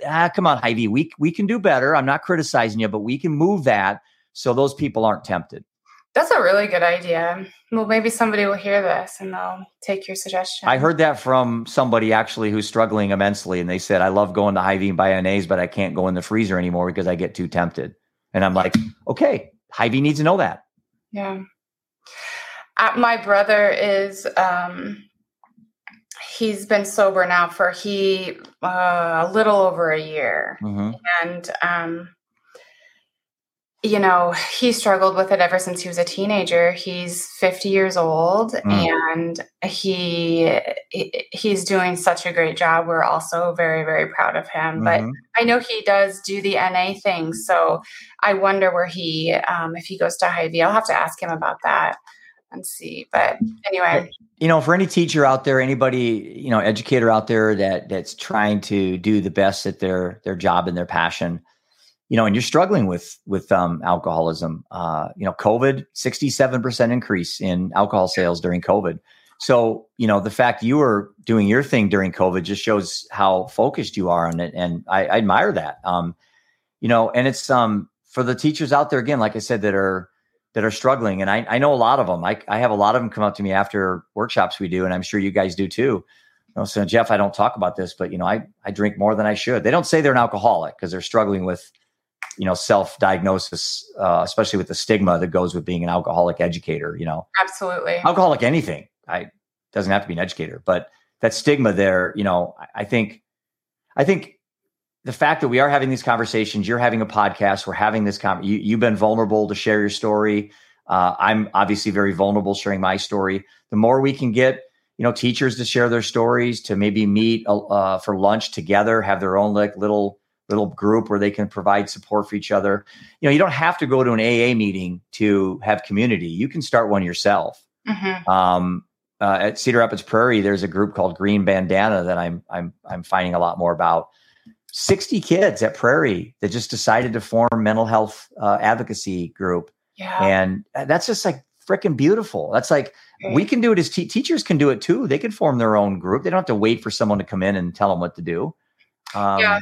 ah, come on, Hy-Vee, we we can do better. I'm not criticizing you, but we can move that so those people aren't tempted. That's a really good idea. Well, maybe somebody will hear this and they'll take your suggestion. I heard that from somebody actually who's struggling immensely, and they said, "I love going to Hy-Vee and buy NAs, but I can't go in the freezer anymore because I get too tempted." And I'm like, "Okay, Hy-Vee needs to know that." Yeah. Uh, my brother is um, he's been sober now for he uh, a little over a year mm-hmm. and um, you know he struggled with it ever since he was a teenager he's 50 years old mm. and he he's doing such a great job we're also very very proud of him mm-hmm. but i know he does do the na thing so i wonder where he um, if he goes to Hy-Vee i'll have to ask him about that and see. But anyway, you know, for any teacher out there, anybody, you know, educator out there that that's trying to do the best at their their job and their passion, you know, and you're struggling with with um, alcoholism, uh, you know, COVID, sixty seven percent increase in alcohol sales during COVID. So, you know, the fact you were doing your thing during COVID just shows how focused you are on it, and I, I admire that. Um, you know, and it's um for the teachers out there again, like I said, that are that are struggling. And I, I know a lot of them. I, I have a lot of them come up to me after workshops we do, and I'm sure you guys do too. So Jeff, I don't talk about this, but you know, I, I drink more than I should. They don't say they're an alcoholic because they're struggling with, you know, self-diagnosis, uh, especially with the stigma that goes with being an alcoholic educator, you know. Absolutely. Alcoholic anything. I doesn't have to be an educator, but that stigma there, you know, I, I think I think the fact that we are having these conversations, you're having a podcast, we're having this con- you, you've been vulnerable to share your story. Uh, I'm obviously very vulnerable sharing my story. The more we can get, you know, teachers to share their stories, to maybe meet uh for lunch together, have their own like little little group where they can provide support for each other. You know, you don't have to go to an AA meeting to have community. You can start one yourself. Mm-hmm. Um, uh, at Cedar Rapids Prairie, there's a group called Green Bandana that I'm I'm I'm finding a lot more about. 60 kids at Prairie that just decided to form mental health uh, advocacy group. Yeah. And uh, that's just like freaking beautiful. That's like right. we can do it as te- teachers can do it too. They can form their own group. They don't have to wait for someone to come in and tell them what to do. Um, yeah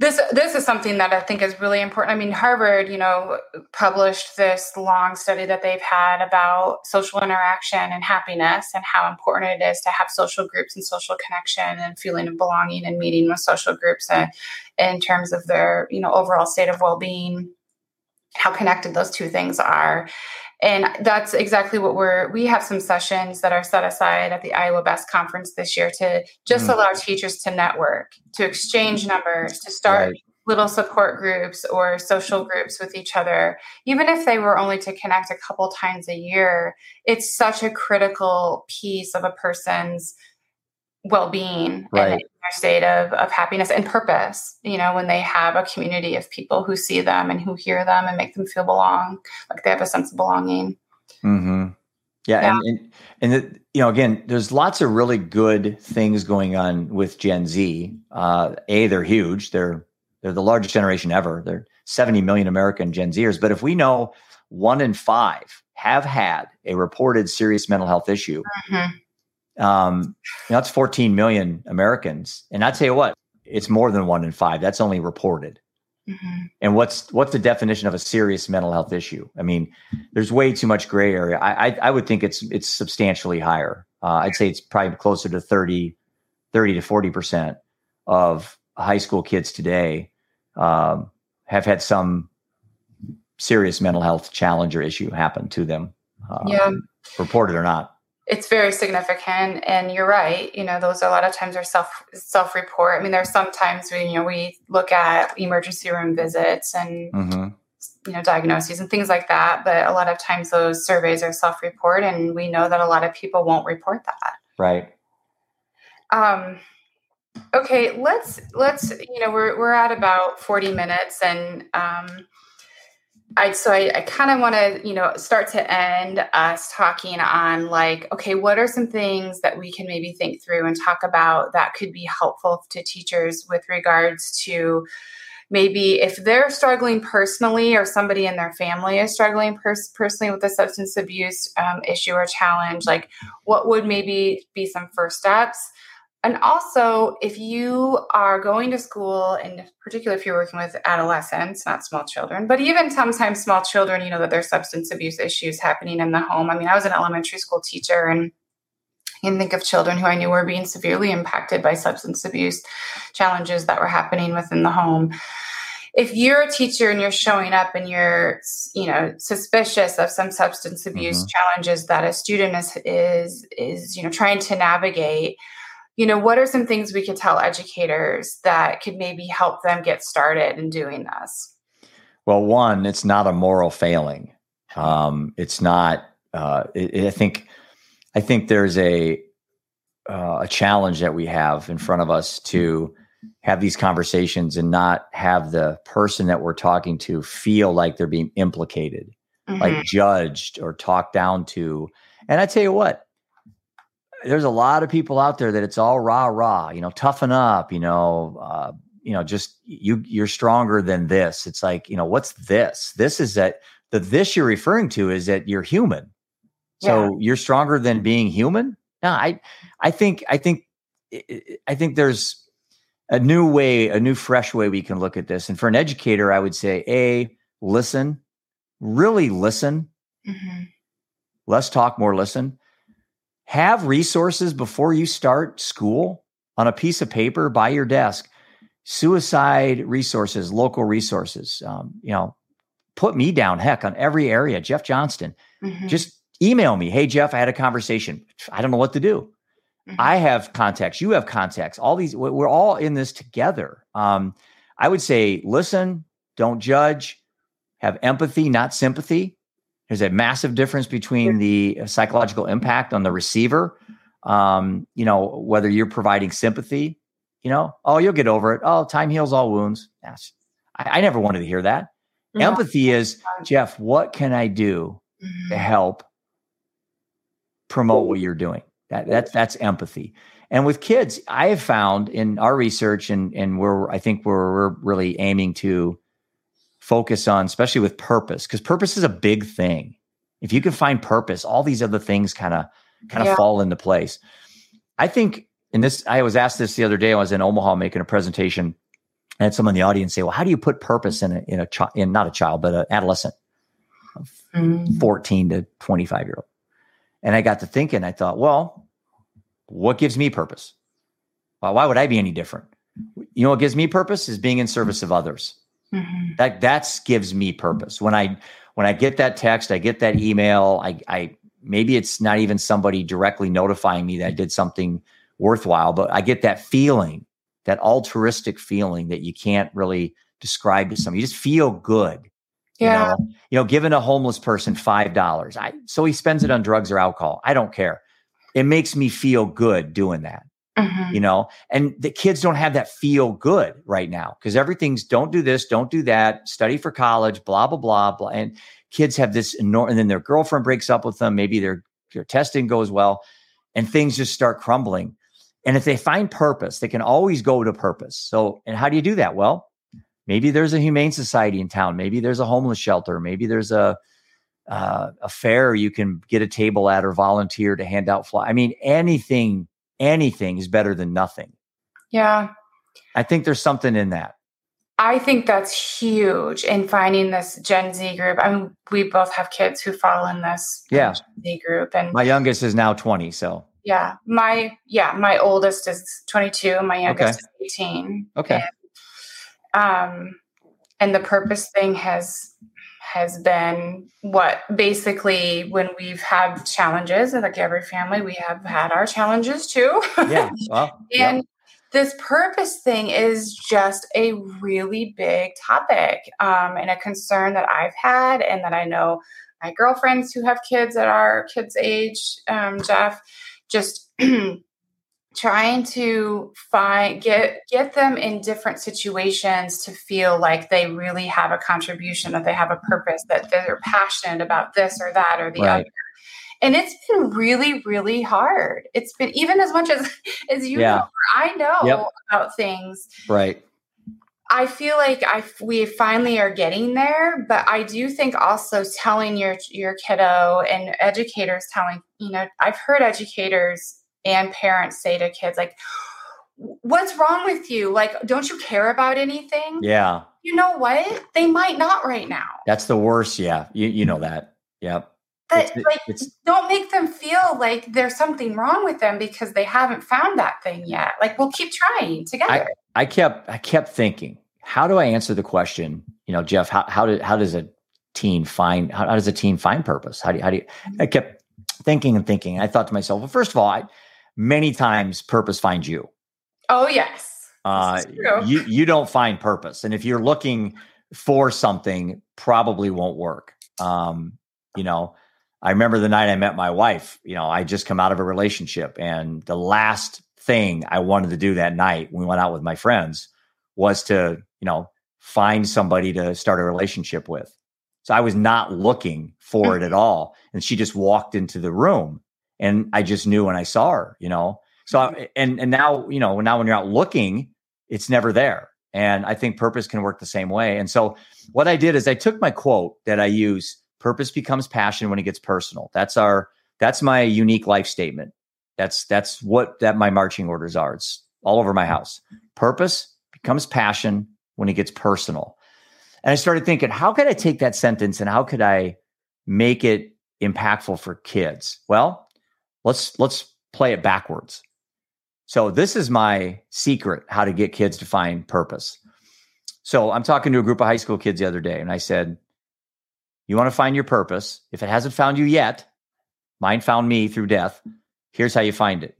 this this is something that I think is really important. I mean, Harvard, you know, published this long study that they've had about social interaction and happiness and how important it is to have social groups and social connection and feeling of belonging and meeting with social groups and in terms of their, you know, overall state of well-being. how connected those two things are. And that's exactly what we're, we have some sessions that are set aside at the Iowa Best Conference this year to just mm. allow teachers to network, to exchange numbers, to start right. little support groups or social groups with each other. Even if they were only to connect a couple times a year, it's such a critical piece of a person's well-being right. and their state of, of happiness and purpose you know when they have a community of people who see them and who hear them and make them feel belong like they have a sense of belonging. Mm-hmm. yeah, yeah, and and, and the, you know again there's lots of really good things going on with gen z. Uh, a they're huge. They're they're the largest generation ever. They're 70 million american gen zers. But if we know one in five have had a reported serious mental health issue mm-hmm um, you know, that's 14 million Americans. And I tell you what, it's more than one in five. That's only reported. Mm-hmm. And what's what's the definition of a serious mental health issue? I mean, there's way too much gray area. I I, I would think it's it's substantially higher. Uh, I'd say it's probably closer to 30, 30 to 40 percent of high school kids today um, have had some serious mental health challenge or issue happen to them, um, yeah. reported or not it's very significant. And you're right you know those a lot of times are self self report i mean there's sometimes we you know we look at emergency room visits and mm-hmm. you know diagnoses and things like that. But a lot of times those surveys are self report and we know that a lot of people won't report that. Right. Um okay let's let's you know we're we're at about 40 minutes and um I so I, I kind of want to you know start to end us talking on like okay what are some things that we can maybe think through and talk about that could be helpful to teachers with regards to maybe if they're struggling personally or somebody in their family is struggling pers- personally with a substance abuse um, issue or challenge like what would maybe be some first steps and also, if you are going to school, and particularly if you're working with adolescents, not small children, but even sometimes small children, you know that there's substance abuse issues happening in the home. I mean, I was an elementary school teacher, and I can think of children who I knew were being severely impacted by substance abuse challenges that were happening within the home. If you're a teacher and you're showing up and you're, you know, suspicious of some substance abuse mm-hmm. challenges that a student is is is you know trying to navigate you know, what are some things we could tell educators that could maybe help them get started in doing this? Well, one, it's not a moral failing. Um, it's not. Uh, it, I think. I think there's a uh, a challenge that we have in front of us to have these conversations and not have the person that we're talking to feel like they're being implicated, mm-hmm. like judged or talked down to. And I tell you what, there's a lot of people out there that it's all rah rah, you know, toughen up, you know, uh, you know, just you you're stronger than this. It's like, you know, what's this? This is that the this you're referring to is that you're human. So yeah. you're stronger than being human? No, I I think I think I think there's a new way, a new fresh way we can look at this. And for an educator, I would say A, listen, really listen. Mm-hmm. Less talk, more listen have resources before you start school on a piece of paper by your desk. Suicide resources local resources um, you know put me down heck on every area. Jeff johnston mm-hmm. just email me. Hey jeff i had a conversation. I don't know what to do. Mm-hmm. i have contacts. You have contacts. All these we're all in this together. Um, i would say listen don't judge. Have empathy not sympathy there's a massive difference between the psychological impact on the receiver. Um, you know, whether you're providing sympathy, you know, oh, you'll get over it. Oh, time heals all wounds. I, I never wanted to hear that. Empathy is, Jeff, what can I do mm-hmm. to help promote what you're doing? That, that's that's empathy. And with kids, I have found in our research and and where I think we're, we're really aiming to focus on, especially with purpose, because purpose is a big thing. If you can find purpose, all these other things kind of kind of yeah. fall into place. I think in this, I was asked this the other day. I was in Omaha making a presentation. I had someone in the audience say, "Well, how do you put purpose in a in a child, in not a child, but an adolescent, mm. fourteen to twenty five year old?" And I got to thinking. I thought, well, what gives me purpose? Well, why would I be any different? You know what gives me purpose is being in service of others. Mm-hmm. That that's gives me purpose. When I when I get that text, I get that email, I I maybe it's not even somebody directly notifying me that I did something worthwhile, but I get that feeling, that altruistic feeling that you can't really describe to somebody. You just feel good. Yeah. You know, you know giving a homeless person five dollars. I so he spends it on drugs or alcohol. I don't care. It makes me feel good doing that. Mm-hmm. You know, and the kids don't have that feel good right now because everything's don't do this, don't do that, study for college, blah, blah, blah, blah. And kids have this enormous, and then their girlfriend breaks up with them. Maybe their, their testing goes well and things just start crumbling. And if they find purpose, they can always go to purpose. So, and how do you do that? Well, maybe there's a humane society in town. Maybe there's a homeless shelter. Maybe there's a, uh, a fair you can get a table at or volunteer to hand out fly. I mean, anything anything is better than nothing. Yeah. I think there's something in that. I think that's huge in finding this Gen Z group. I mean, we both have kids who fall in this yeah. Gen Z group. And my youngest is now 20. So yeah, my yeah, my oldest is 22, my youngest okay. is 18. Okay. And, um, and the purpose thing has has been what basically when we've had challenges, and like every family, we have had our challenges too. Yeah. Well, [LAUGHS] and yep. this purpose thing is just a really big topic um, and a concern that I've had, and that I know my girlfriends who have kids at our kids' age, um, Jeff, just [CLEARS THROAT] trying to find get get them in different situations to feel like they really have a contribution that they have a purpose that they're passionate about this or that or the right. other and it's been really really hard it's been even as much as [LAUGHS] as you yeah. know i know yep. about things right I feel like I we finally are getting there, but I do think also telling your your kiddo and educators telling, you know, I've heard educators and parents say to kids like what's wrong with you? Like don't you care about anything? Yeah. You know what? They might not right now. That's the worst yeah. You, you know that. Yep. But it's, like it's, don't make them feel like there's something wrong with them because they haven't found that thing yet. Like we'll keep trying together. I, I kept i kept thinking how do i answer the question you know jeff how, how, do, how does a teen find how, how does a teen find purpose? How do you how do you mm-hmm. i kept thinking and thinking. I thought to myself well first of all i many times purpose finds you. Oh yes. Uh, you you don't find purpose, and if you're looking for something, probably won't work. Um, you know, I remember the night I met my wife. You know, I just come out of a relationship, and the last thing I wanted to do that night when we went out with my friends was to you know find somebody to start a relationship with. So I was not looking for it at all, and she just walked into the room and I just knew when I saw her, you know. So mm-hmm. I, and and now you know now when you're out looking, it's never there. And I think purpose can work the same way. And so what I did is I took my quote that I use: "Purpose becomes passion when it gets personal." That's our that's my unique life statement. That's that's what that my marching orders are. It's all over my house. Purpose becomes passion when it gets personal. And I started thinking, how could I take that sentence and how could I make it impactful for kids? Well, let's let's play it backwards. So this is my secret how to get kids to find purpose. So I'm talking to a group of high school kids the other day and I said, "You want to find your purpose? If it hasn't found you yet, mine found me through death. Here's how you find it.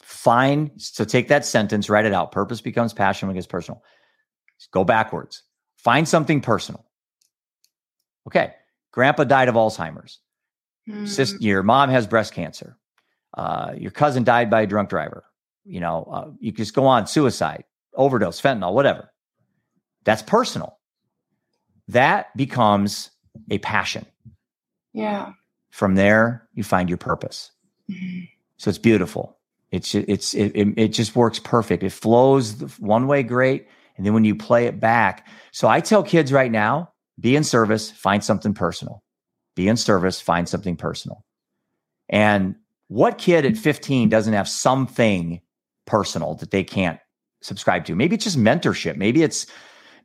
Find so take that sentence, write it out. Purpose becomes passion when it gets personal. Go backwards. Find something personal. Okay. Grandpa died of Alzheimer's. Sister, mm. your mom has breast cancer. Uh, your cousin died by a drunk driver. You know, uh, you just go on suicide, overdose, fentanyl, whatever. That's personal. That becomes a passion. Yeah. From there, you find your purpose. Mm-hmm. So it's beautiful. It's it's it, it, it just works perfect. It flows one way great, and then when you play it back. So I tell kids right now, be in service, find something personal be in service, find something personal. And what kid at 15 doesn't have something personal that they can't subscribe to? Maybe it's just mentorship. Maybe it's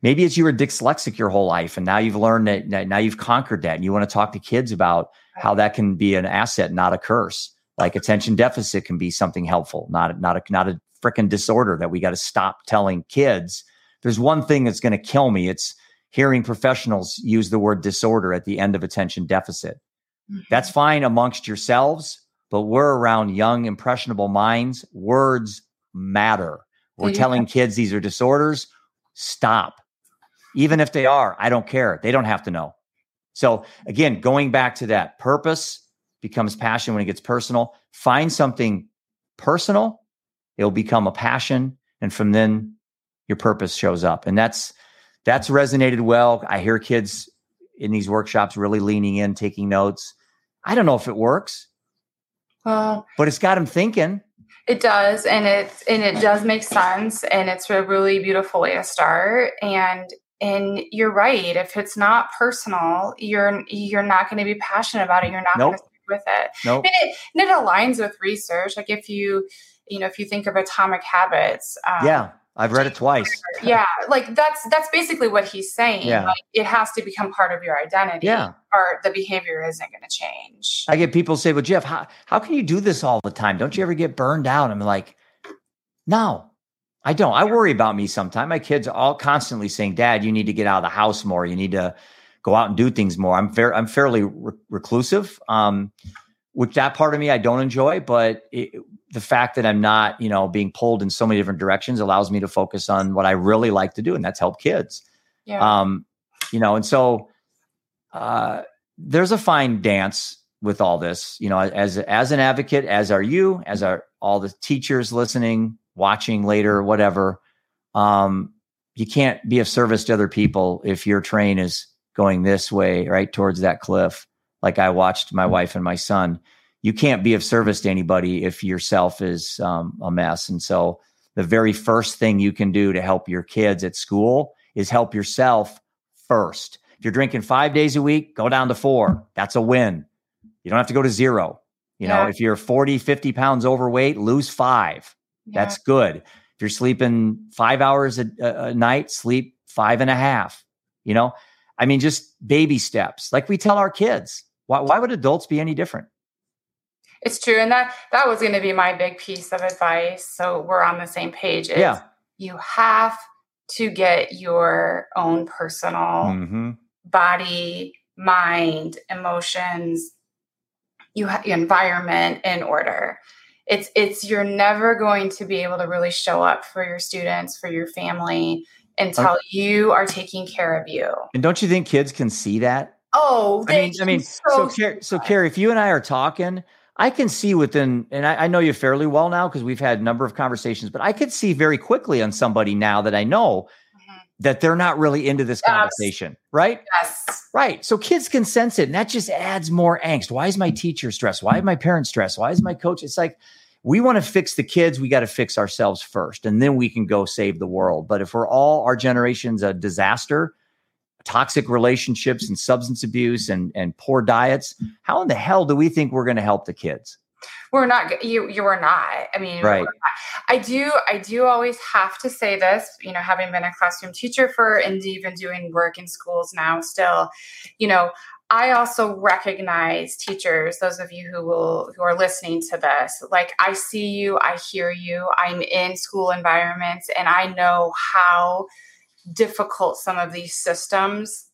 maybe it's you were dyslexic your whole life and now you've learned that now you've conquered that and you want to talk to kids about how that can be an asset, not a curse. Like attention deficit can be something helpful, not not a not a freaking disorder that we got to stop telling kids there's one thing that's going to kill me. It's hearing professionals use the word disorder at the end of attention deficit. Mm-hmm. That's fine amongst yourselves, but we're around young, impressionable minds. Words matter. We're yeah. telling kids these are disorders. Stop. Even if they are, I don't care. They don't have to know. So, again, going back to that purpose becomes passion when it gets personal. Find something personal, it'll become a passion. And from then, your purpose shows up. And that's that's resonated well. I hear kids in these workshops really leaning in, taking notes. I don't know if it works. Well, but it's got them thinking. It does, and it's and it does make sense, and it's a really beautiful way to start. And and you're right. If it's not personal, you're you're not going to be passionate about it. You're not nope. going to stick with it. Nope. And it. And it aligns with research. Like if you you know if you think of Atomic Habits, um, yeah I've read it twice. Yeah, like that's that's basically what he's saying. Yeah. Like it has to become part of your identity. Yeah. Or the behavior isn't going to change. I get people say, "Well, Jeff, how how can you do this all the time? Don't you ever get burned out?" I'm like, "No, I don't. I worry about me sometimes. My kids are all constantly saying, "Dad, you need to get out of the house more. You need to go out and do things more." I'm fair. I'm fairly re- reclusive. Um, which that part of me I don't enjoy, but it, the fact that I'm not, you know, being pulled in so many different directions allows me to focus on what I really like to do, and that's help kids. Yeah. Um, you know, and so uh, there's a fine dance with all this. You know, as as an advocate, as are you, as are all the teachers listening, watching later, whatever. Um, you can't be of service to other people if your train is going this way, right towards that cliff like I watched my wife and my son. You can't be of service to anybody if yourself is um, a mess. And so, the very first thing you can do to help your kids at school is help yourself first. If you're drinking five days a week, go down to four. That's a win. You don't have to go to zero. You yeah. know, if you're 40, 50 pounds overweight, lose five. Yeah. That's good. If you're sleeping five hours a, a, night, sleep five and a half. You know, I mean, just baby steps, like we tell our kids. Why, why would adults be any different? It's true. And that that was going to be my big piece of advice. So we're on the same page. Yeah. You have to get your own personal mm-hmm. body, mind, emotions, you ha- environment in order. It's it's you're never going to be able to really show up for your students, for your family until okay. you are taking care of you. And don't you think kids can see that? Oh, I mean, I mean, so so, Car- so Kari, if you and I are talking, I can see within, and I, I know you fairly well now because we've had a number of conversations, but I could see very quickly on somebody now that I know mm-hmm. that they're not really into this conversation, right? Yes. Right. So kids can sense it, and that just adds more angst. Why is my teacher stressed? Why is my parents stressed? Why is my coach? It's like we want to fix the kids, we got to fix ourselves first, and then we can go save the world. But if we're all our generation's a disaster, toxic relationships and substance abuse and, and poor diets, how in the hell do we think we're going to help the kids? We're not. You you are not. I mean, right. I do. I do always have to say this. You know, having been a classroom teacher for and even doing work in schools now, still, you know, I also recognize teachers, those of you who will who are listening to this, like I see you, I hear you. I'm in school environments and I know how difficult some of these systems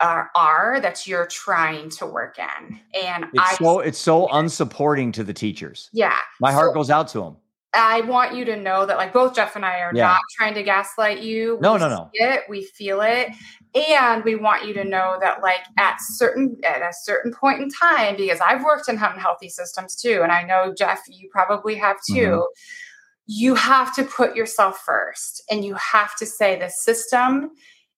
are, are that you're trying to work in. And it's I so it's so unsupporting to the teachers. Yeah. My heart so, goes out to them. I want you to know that like both Jeff and I are yeah. not trying to gaslight you. No, we no, no. It, we feel it. And we want you to know that like at certain at a certain point in time, because I've worked in unhealthy systems too, and I know Jeff, you probably have too. Mm-hmm you have to put yourself first and you have to say the system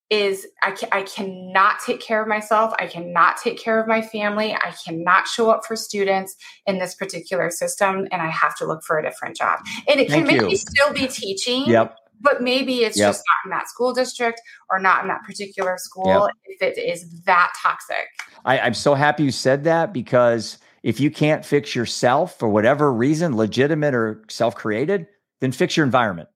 is I, can, I cannot take care of myself. I cannot take care of my family. I cannot show up for students in this particular system and i have to look for a different job. And it Thank can maybe still be teaching yep. but maybe it's yep. just not in that school district or not in that particular school yep. if it is that toxic. I, i'm so happy you said that because if you can't fix yourself for whatever reason legitimate or self-created then fix your environment.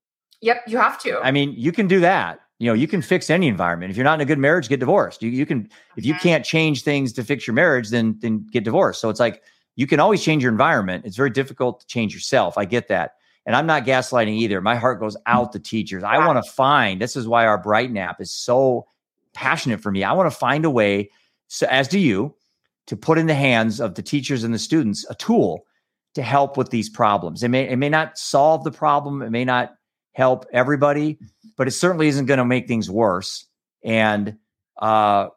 Yep, you have to. I mean, you can do that. You know, you can fix any environment. If you're not in a good marriage, get divorced. You, you can, if you can't change things to fix your marriage, then then get divorced. So it's like you can always change your environment. It's very difficult to change yourself. I get that. and I'm not gaslighting either. My heart goes out to teachers. I want to find, this is why our Brighten app is so passionate for me. I want to find a way, so as do you, to put in the hands of the teachers and the students a tool to help with these problems. It may it may not solve the problem, it may not help everybody, but it certainly isn't going to make things worse. And uh,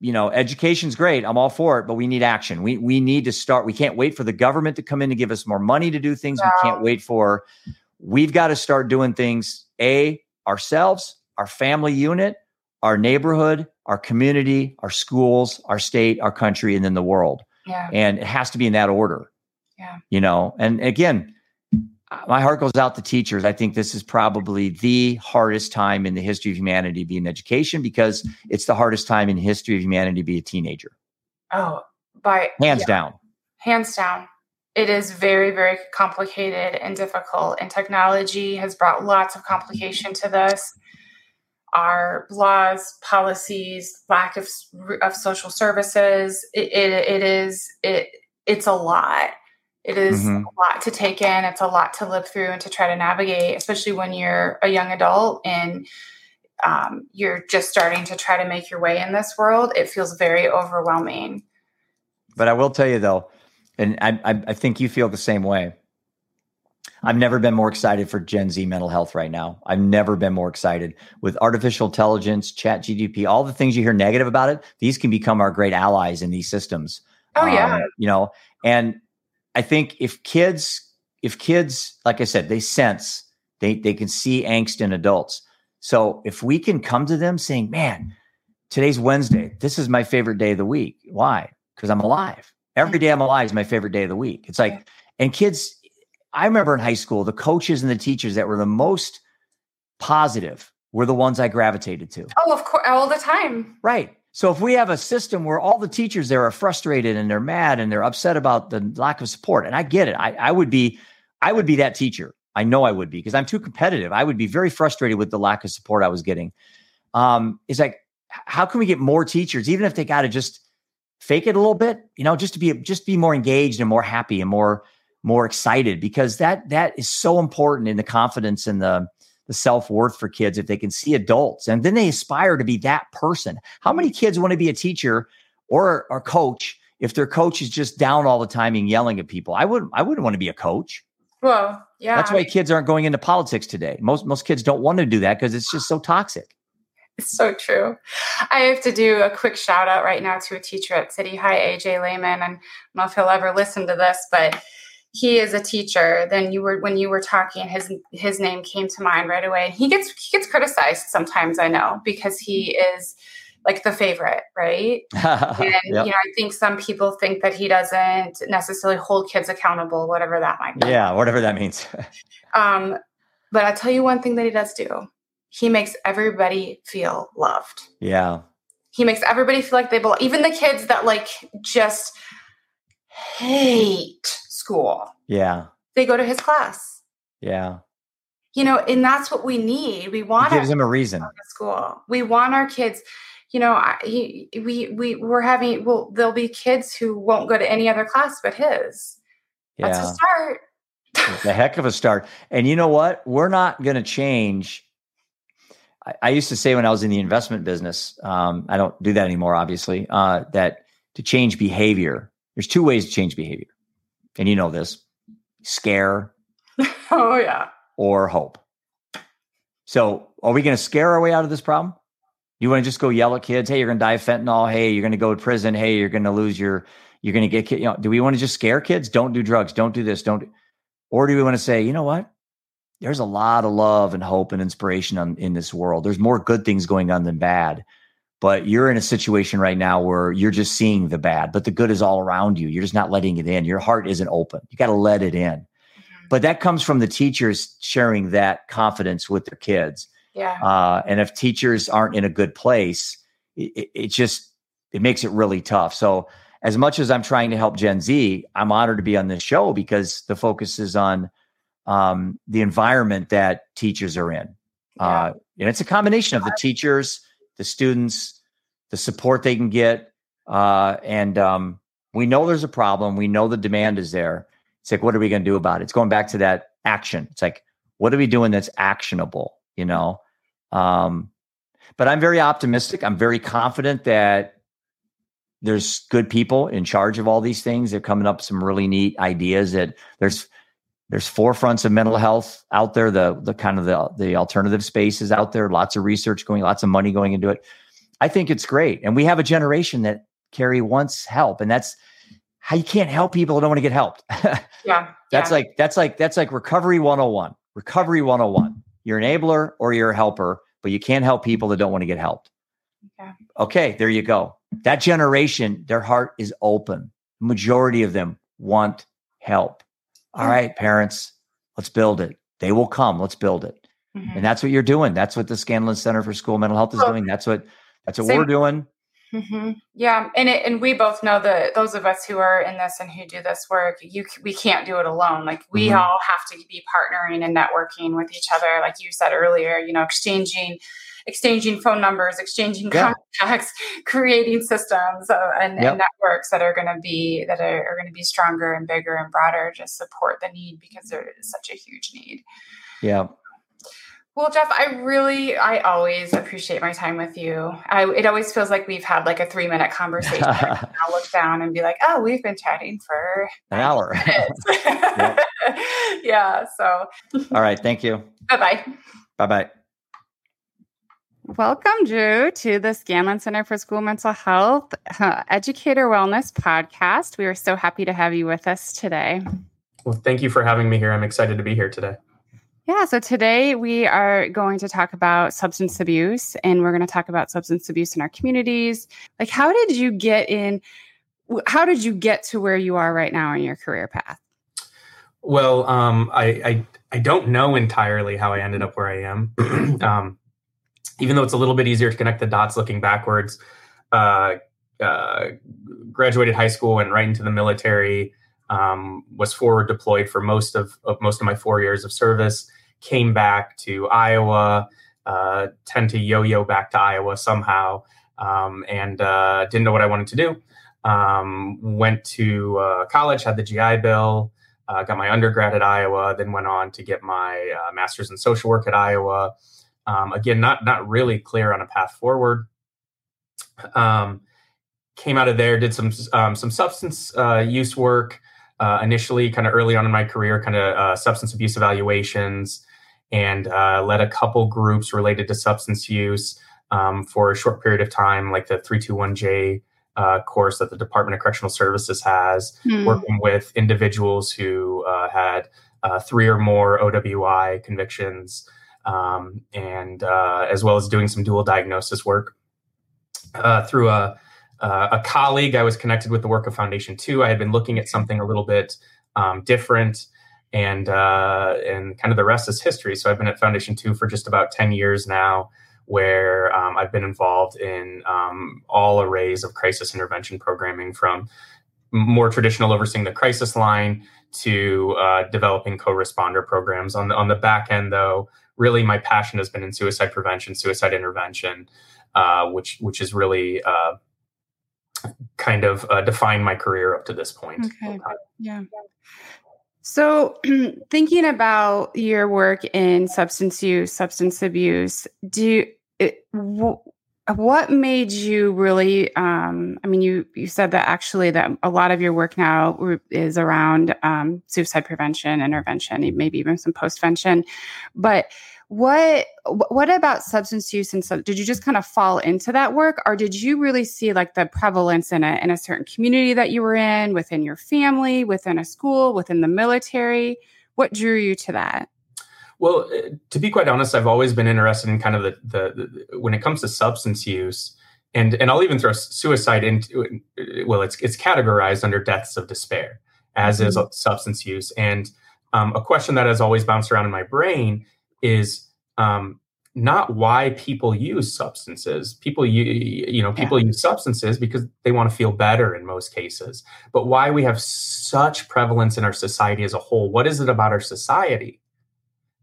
you know, education's great. I'm all for it, but we need action. We we need to start. We can't wait for the government to come in to give us more money to do things. We can't wait for. We've got to start doing things. A ourselves, our family unit, our neighborhood, our community, our schools, our state, our country, and then the world. Yeah. And it has to be in that order. Yeah. You know, and again, uh, my heart goes out to teachers. I think this is probably the hardest time in the history of humanity to be in education because it's the hardest time in history of humanity to be a teenager. Oh, by hands yeah. down. Hands down. It is very, very complicated and difficult, and technology has brought lots of complication to this. Our laws, policies, lack of, of social services, it, it, it is it it's a lot it is mm-hmm. a lot to take in. It's a lot to live through and to try to navigate, especially when you're a young adult and um, you're just starting to try to make your way in this world. It feels very overwhelming. But I will tell you though, and I, I, I think you feel the same way. I've never been more excited for Gen Z mental health right now. I've never been more excited with artificial intelligence, chat GDP, all the things you hear negative about it. These can become our great allies in these systems. Oh, yeah. Um, you know, and I think if kids, if kids, like I said, they sense, they they can see angst in adults. So if we can come to them saying, "Man, today's Wednesday. This is my favorite day of the week. Why? Because I'm alive. Every day I'm alive is my favorite day of the week." It's like, and kids, I remember in high school, the coaches and the teachers that were the most positive were the ones I gravitated to. Oh, of course, all the time. Right. So if we have a system where all the teachers there are frustrated and they're mad and they're upset about the lack of support, and I get it, I, I would be, I would be that teacher. I know I would be because I'm too competitive. I would be very frustrated with the lack of support I was getting. Um, it's like, how can we get more teachers, even if they got to just fake it a little bit, you know, just to be just be more engaged and more happy and more more excited because that that is so important in the confidence and the the self worth for kids if they can see adults and then they aspire to be that person. How many kids want to be a teacher or a coach if their coach is just down all the time and yelling at people? I wouldn't. I wouldn't want to be a coach. Well, yeah. That's why kids aren't going into politics today. Most most kids don't want to do that because it's just so toxic. It's so true. I have to do a quick shout out right now to a teacher at City High, AJ Lehman. And I don't know if he'll ever listen to this, but he is a teacher then you were when you were talking his his name came to mind right away. He gets he gets criticized sometimes i know because he is like the favorite right? [LAUGHS] And yep. you know i think some people think that he doesn't necessarily hold kids accountable whatever that might be. Yeah whatever that means. [LAUGHS] Um but i'll tell you one thing that he does do. He makes everybody feel loved. Yeah. He makes everybody feel like they belong even the kids that like just hate school. Yeah. They go to his class. Yeah. You know, and that's what we need. We want he gives them a reason. School. We want our kids. You know, he, we we we're having. Well, there'll be kids who won't go to any other class but his. Yeah. That's a start. a heck of a start. And you know what? We're not going to change. I, I, used to say when I was in the investment business, um, I don't do that anymore, obviously, uh, that to change behavior, there's two ways to change behavior and you know this scare. [LAUGHS] oh, yeah. Or hope. So, are we going to scare our way out of this problem? You want to just go yell at kids, hey, you're going to die of fentanyl. Hey, you're going to go to prison. Hey, you're going to lose your, you're going to get, you know, do we want to just scare kids? Don't do drugs. Don't do this. Don't. Or do we want to say, you know what? There's a lot of love and hope and inspiration on, in this world. There's more good things going on than bad but you're in a situation right now where you're just seeing the bad, but the good is all around you. You're just not letting it in. Your heart isn't open. You got to let it in. Mm-hmm. But that comes from the teachers sharing that confidence with their kids. Yeah. Uh, and if teachers aren't in a good place, it, it just it makes it really tough. So as much as I'm trying to help Gen Z, I'm honored to be on this show because the focus is on um, the environment that teachers are in. Yeah. Uh, and it's a combination of the teachers, the students, the support they can get. Uh, and um, we know there's a problem. We know the demand is there. It's like, what are we going to do about it? It's going back to that action. It's like, what are we doing that's actionable? You know? Um, but I'm very optimistic. I'm very confident that there's good people in charge of all these things. They're coming up with some really neat ideas that there's there's forefronts of mental health out there. The the kind of the the alternative spaces out there. Lots of research going, lots of money going into it. I think it's great, and we have a generation that Kari wants help, and that's how you can't help people who don't want to get helped. [LAUGHS] yeah, that's yeah. like that's like that's like recovery 101. Recovery 101. You're an enabler or you're a helper, but you can't help people that don't want to get helped. Yeah. Okay, there you go. That generation, their heart is open. Majority of them want help. All right, parents, let's build it. They will come. Let's build it. Mhm. And that's what you're doing. That's what the Scanlon Center for School Mental Health is doing. That's what that's what same- we're doing. hmm Yeah, and it, and we both know that those of us who are in this and who do this work, you we can't do it alone. Like we Mhm. all have to be partnering and networking with each other. Like you said earlier, you know, exchanging exchanging phone numbers, exchanging Yeah. contacts, [LAUGHS] creating systems uh, and, Yep. and networks that are going to be that are, are going to be stronger and bigger and broader to support the need because there is such a huge need. Yeah. Well, Jeff, I really, I always appreciate my time with you. I, it always feels like we've had like a three minute conversation. [LAUGHS] I'll look down and be like, oh, we've been chatting for An hour. [LAUGHS] yeah. So, All right. Thank you. bye bye. Bye bye. Welcome, Drew, to the Scanlon Center for School Mental Health uh, Educator Wellness podcast. We are so happy to have you with us today. Well, thank you for having me here. I'm excited to be here today. Yeah, so today we are going to talk about substance abuse and we're going to talk about substance abuse in our communities. Like, how did you get in? How did you get to where you are right now in your career path? Well, um, I, I I don't know entirely how I ended up where I am. [CLEARS THROAT] um, even though it's a little bit easier to connect the dots looking backwards, uh, uh, graduated high school, and right into the military. Um, was forward deployed for most of, of most of my four years of service. Came back to Iowa. Uh, tend to yo-yo back to Iowa somehow, um, and uh, didn't know what I wanted to do. Um, went to uh, college, had the GI Bill. Uh, got my undergrad at Iowa, then went on to get my master's in social work at Iowa. Um, again, not not really clear on a path forward. Um, came out of there, did some um, some substance uh, use work uh, initially, kind of early on in my career, kind of uh, substance abuse evaluations, and uh, led a couple groups related to substance use um, for a short period of time, like the 321J uh, course that the Department of Correctional Services has Hmm. working with individuals who uh, had uh, three or more OWI convictions, um, and uh, as well as doing some dual diagnosis work. Uh, through a, a colleague, I was connected with the work of Foundation Two. I had been looking at something a little bit um, different, and uh, and kind of the rest is history. So I've been at Foundation Two for just about ten years now where um, I've been involved in um, all arrays of crisis intervention programming from more traditional overseeing the crisis line to uh, developing co-responder programs on the on the back end though really my passion has been in suicide prevention suicide intervention uh, which which is really uh, kind of uh, defined my career up to this point Okay. Yeah. So, [CLEARS THROAT] thinking about your work in substance use, substance abuse, do you, it, wh- what made you really? Um, I mean, you you said that actually that a lot of your work now is around um, suicide prevention, intervention, maybe even some postvention. But what what about substance use and so did you just kind of fall into that work or did you really see like the prevalence in a in a certain community that you were in within your family within a school within the military what drew you to that Well, uh, to be quite honest, I've always been interested in kind of the, the, the when it comes to substance use, and and I'll even throw suicide into. Well, it's it's categorized under deaths of despair, as is substance use. And um, a question that has always bounced around in my brain is um, not why people use substances. People you you know people use substances because they want to feel better in most cases. But why we have such prevalence in our society as a whole? What is it about our society?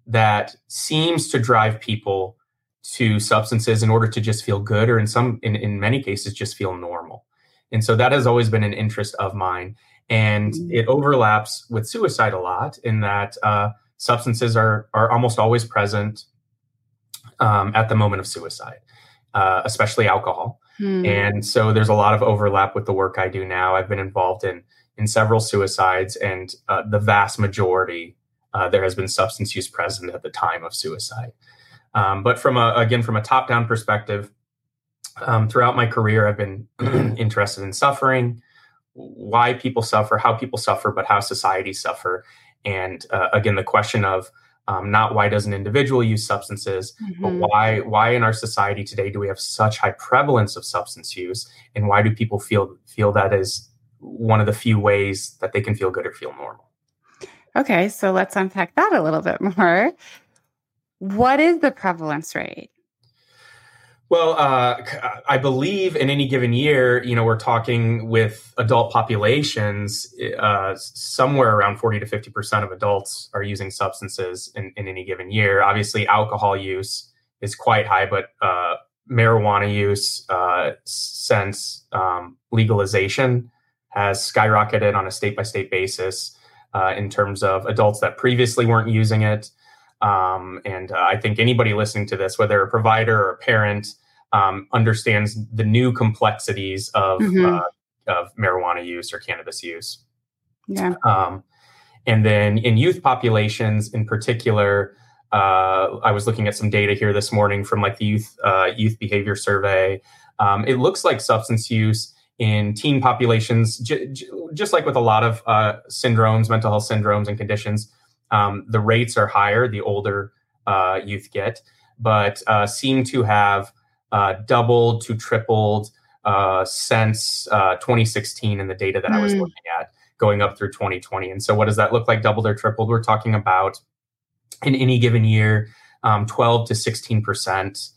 That seems to drive people to substances in order to just feel good or in some in, in many cases just feel normal and so that has always been an interest of mine and Mm. it overlaps with suicide a lot in that uh, substances are are almost always present um, at the moment of suicide, uh, especially alcohol. Hmm. And so there's a lot of overlap with the work I do now. I've been involved in in several suicides, and uh, the vast majority uh, there has been substance use present at the time of suicide. Um, but from a again from a top down perspective, um, throughout my career, I've been [CLEARS THROAT] interested in suffering, why people suffer, how people suffer, but how societies suffer, and uh, again the question of um, not why does an individual use substances, mm-hmm. but why why in our society today do we have such high prevalence of substance use, and why do people feel feel that is one of the few ways that they can feel good or feel normal? Okay, so let's unpack that a little bit [LAUGHS] more. What is the prevalence rate? Well, uh, I believe in any given year, you know, we're talking with adult populations, uh, somewhere around 40 to 50% of adults are using substances in, in any given year. Obviously, alcohol use is quite high, but uh, marijuana use uh, since um, legalization has skyrocketed on a state by state basis uh, in terms of adults that previously weren't using it. Um, and uh, I think anybody listening to this, whether a provider or a parent, um, understands the new complexities of mm-hmm. uh, of marijuana use or cannabis use. Yeah. Um, and then in youth populations, in particular, uh, I was looking at some data here this morning from like the youth uh, youth behavior survey. Um, it looks like substance use in teen populations, j- j- just like with a lot of uh, syndromes, mental health syndromes and conditions, um, the rates are higher the older uh, youth get, but uh, seem to have uh, doubled to tripled uh, since uh, 2016 in the data that mm. I was hmm. looking at, going up through 2020. And so, what does that look like? Doubled or tripled? We're talking about in any given year, um, 12 to 16 percent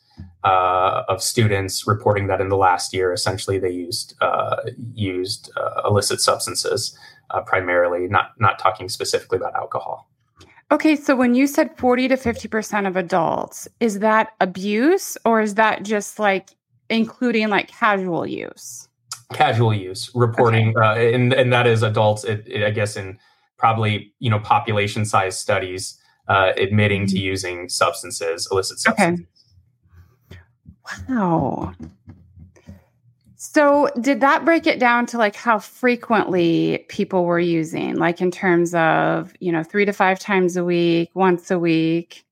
uh, of students reporting that in the last year, essentially they used uh, used uh, illicit substances uh, primarily, not not talking specifically about alcohol. Okay, so when you said 40 to 50% of adults, is that abuse or is that just like including like casual use? Casual use, reporting, okay. uh, and, and that is adults, it, it, I guess, in probably, you know, population size studies uh, admitting to mm-hmm. using substances, illicit substances. Okay. Wow. So, did that break it down to like how frequently people were using, like in terms of, you know, three to five times a week, once a week?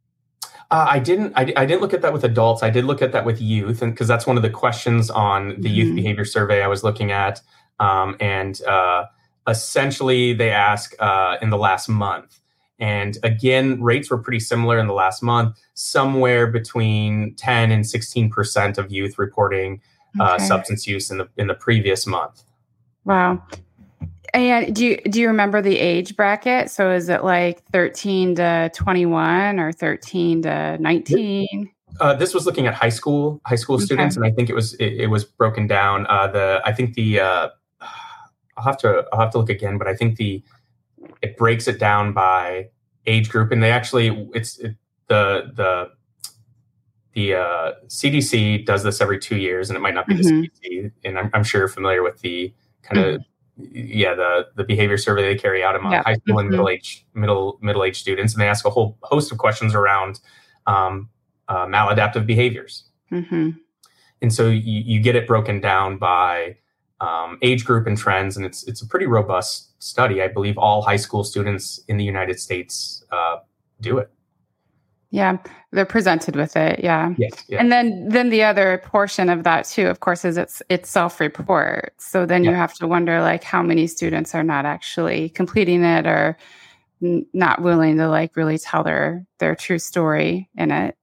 Uh, I didn't. I, I, didn't look at that with adults. I did look at that with youth, and because that's one of the questions on the mm-hmm. youth behavior survey I was looking at. Um, and uh, essentially, they ask uh, in the last month, and again, rates were pretty similar in the last month, somewhere between ten and sixteen percent of youth reporting uh, okay. uh, substance use in the in the previous month. Wow. And do you do you remember the age bracket? So is it like 13 to 21 or 13 to 19? Uh, this was looking at high school high school okay. students, and I think it was it, it was broken down. Uh, the I think the uh, [SIGHS] I'll have to I'll have to look again, but I think the it breaks it down by age group, and they actually it's it, the the the uh, CDC does this every two years, and it might not be mm-hmm. the CDC. And I'm, I'm, sure you're familiar with the kind of mm-hmm. yeah the the behavior survey they carry out among yeah. high school mm-hmm. and middle age middle middle age students, and they ask a whole host of questions around um, uh, maladaptive behaviors. Mm-hmm. And so you, you, get it broken down by um, age group and trends, and it's it's a pretty robust study. I believe all high school students in the United States uh, do it. Yeah, they're presented with it. Yeah. Yes. Yeah. And then then the other portion of that too, of course, is it's it's self-report. So then yeah. you have to wonder like how many students are not actually completing it or n- not willing to like really tell their their true story in it.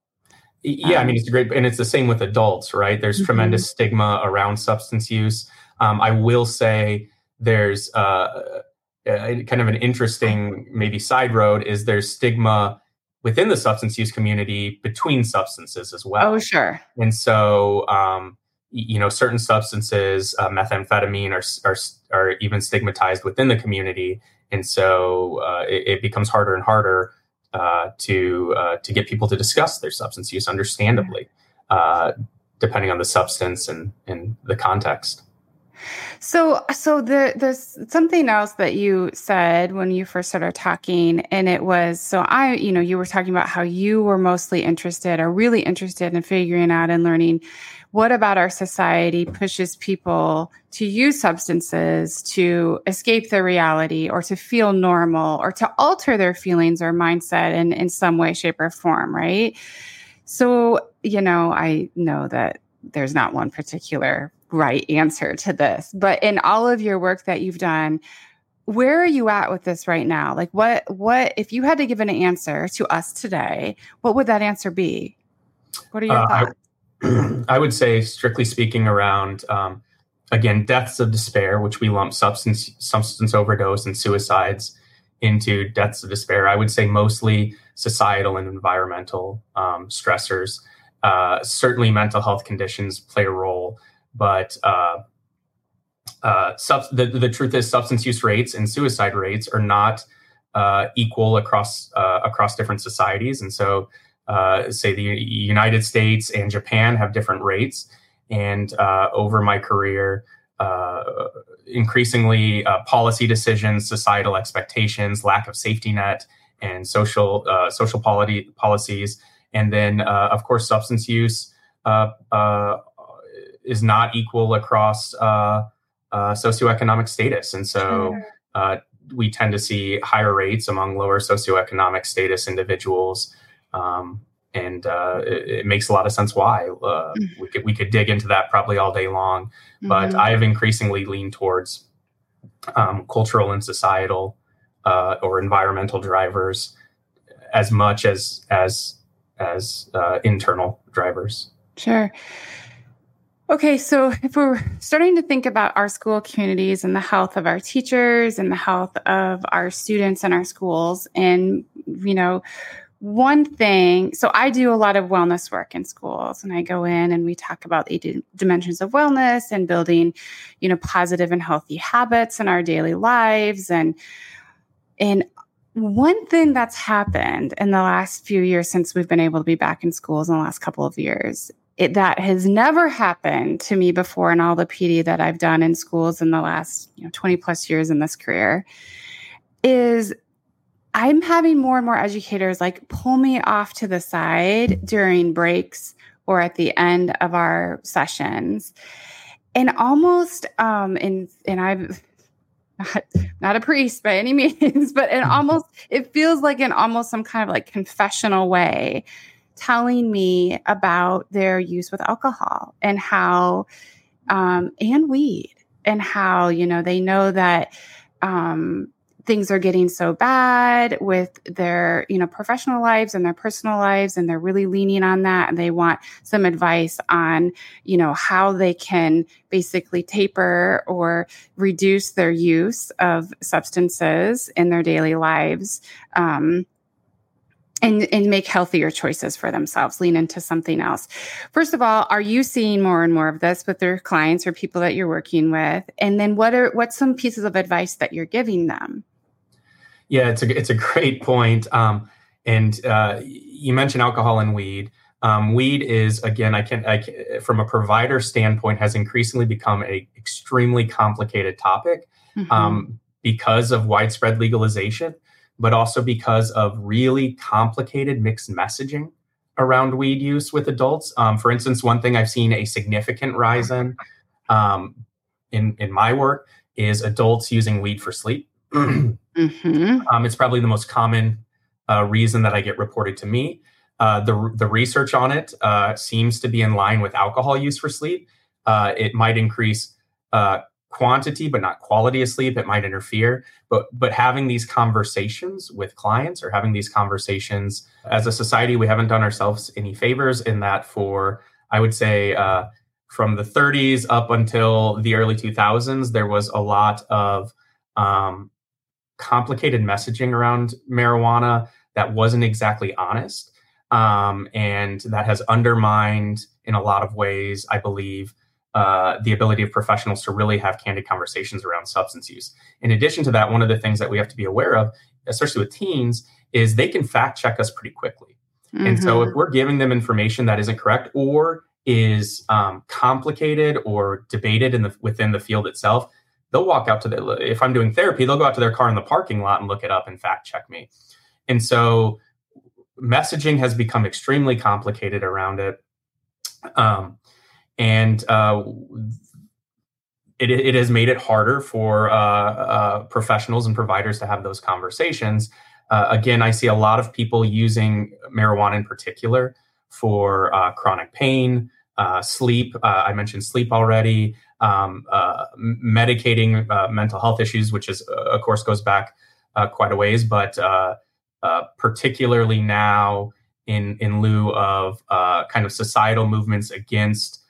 Yeah, um, I mean it's great, and it's the same with adults, right? There's mm-hmm. tremendous stigma around substance use. Um, I will say there's uh, kind of an interesting maybe side road is there's stigma within the substance use community between substances as well. Oh, sure. And so, um, you know, certain substances, uh, methamphetamine, are, are are even stigmatized within the community, and so uh, it, it, becomes harder and harder uh, to uh, to get people to discuss their substance use, understandably, uh, depending on the substance and and the context. So, so the, there's something else that you said when you first started talking, and it was so I, you know, you were talking about how you were mostly interested or really interested in figuring out and learning what about our society pushes people to use substances to escape their reality or to feel normal or to alter their feelings or mindset in, in some way, shape, or form, right? So, you know, I know that there's not one particular right answer to this. But in all of your work that you've done, where are you at with this right now? Like what what if you had to give an answer to us today, what would that answer be? What are your uh, thoughts? I, [CLEARS THROAT] I, would say strictly speaking around um, again deaths of despair, which we lump substance substance overdose and suicides into deaths of despair. I would say mostly societal and environmental um, stressors. Uh, certainly, mental health conditions play a role, but uh, uh, sub- the, the truth is substance use rates and suicide rates are not uh, equal across uh, across different societies. And so uh, say the united states and japan have different rates. And uh, over my career uh, increasingly policy decisions societal expectations lack of safety net and social social polity policies. And then of course substance use is not equal across uh, uh, socioeconomic status, and so uh, we tend to see higher rates among lower socioeconomic status individuals. Um, and uh, it, it, makes a lot of sense why. Uh, mm-hmm. We could we could dig into that probably all day long, but mm-hmm. I have increasingly leaned towards um, cultural and societal uh, or environmental drivers as much as as as uh, internal drivers. Sure. Okay, so if we're starting to think about our school communities and the health of our teachers and the health of our students and our schools, and you know, one thing, so I do a lot of wellness work in schools, and I go in and we talk about the dimensions of wellness and building, you know, positive and healthy habits in our daily lives, and and one thing that's happened in the last few years since we've been able to be back in schools in the last couple of years it, that has never happened to me before in all the PD that I've done in schools in the last you know 20 plus years in this career is I'm having more and more educators like pull me off to the side during breaks or at the end of our sessions. And almost um and and I've [LAUGHS] not, not a priest by any [LAUGHS] means but in almost it feels like in almost some kind of like confessional way telling me about their use with alcohol and how um, and weed and how you know they know that um, things are getting so bad with their you know professional lives and their personal lives and they're really leaning on that and they want some advice on you know how they can basically taper or reduce their use of substances in their daily lives. Um, and and make healthier choices for themselves lean into something else. First of all are you seeing more and more of this with your clients or people that you're working with? And then what are what's some pieces of advice that you're giving them? Yeah it's a it's a great point. Um, and uh, you mentioned alcohol and weed. Um, weed is again I can, I can from a provider standpoint has increasingly become a extremely complicated topic mm-hmm. um, because of widespread legalization but also because of really complicated mixed messaging around weed use with adults. Um, for instance, one thing I've seen a significant rise in um, in in my work is adults using weed for sleep. [CLEARS THROAT] mm-hmm. um, it's probably the most common uh, reason that I get reported to me. Uh, the the research on it uh, seems to be in line with alcohol use for sleep. Uh, it might increase uh, quantity but not quality of sleep it might interfere. But but having these conversations with clients or having these conversations as a society we haven't done ourselves any favors in that for i would say uh, from the 30s up until the early 2000s there was a lot of um, complicated messaging around marijuana that wasn't exactly honest um, and that has undermined in a lot of ways i believe uh, the ability of professionals to really have candid conversations around substance use. In addition to that, one of the things that we have to be aware of, especially with teens, is they can fact check us pretty quickly. Mm-hmm. And so if mm-hmm. we're giving them information that isn't correct, or is um, complicated or debated in the within the field itself, they'll walk out to the if I'm doing therapy, they'll go out to their car in the parking lot and look it up and fact check me. And so messaging has become extremely complicated around it. Um, and uh, it, it has made it harder for uh, uh, professionals and providers to have those conversations. Uh, again, I see a lot of people using marijuana in particular for uh, chronic pain, uh, sleep. I mentioned sleep already. Um, medicating mental health issues, which is of course goes back quite a ways, but particularly now in in lieu of kind of societal movements against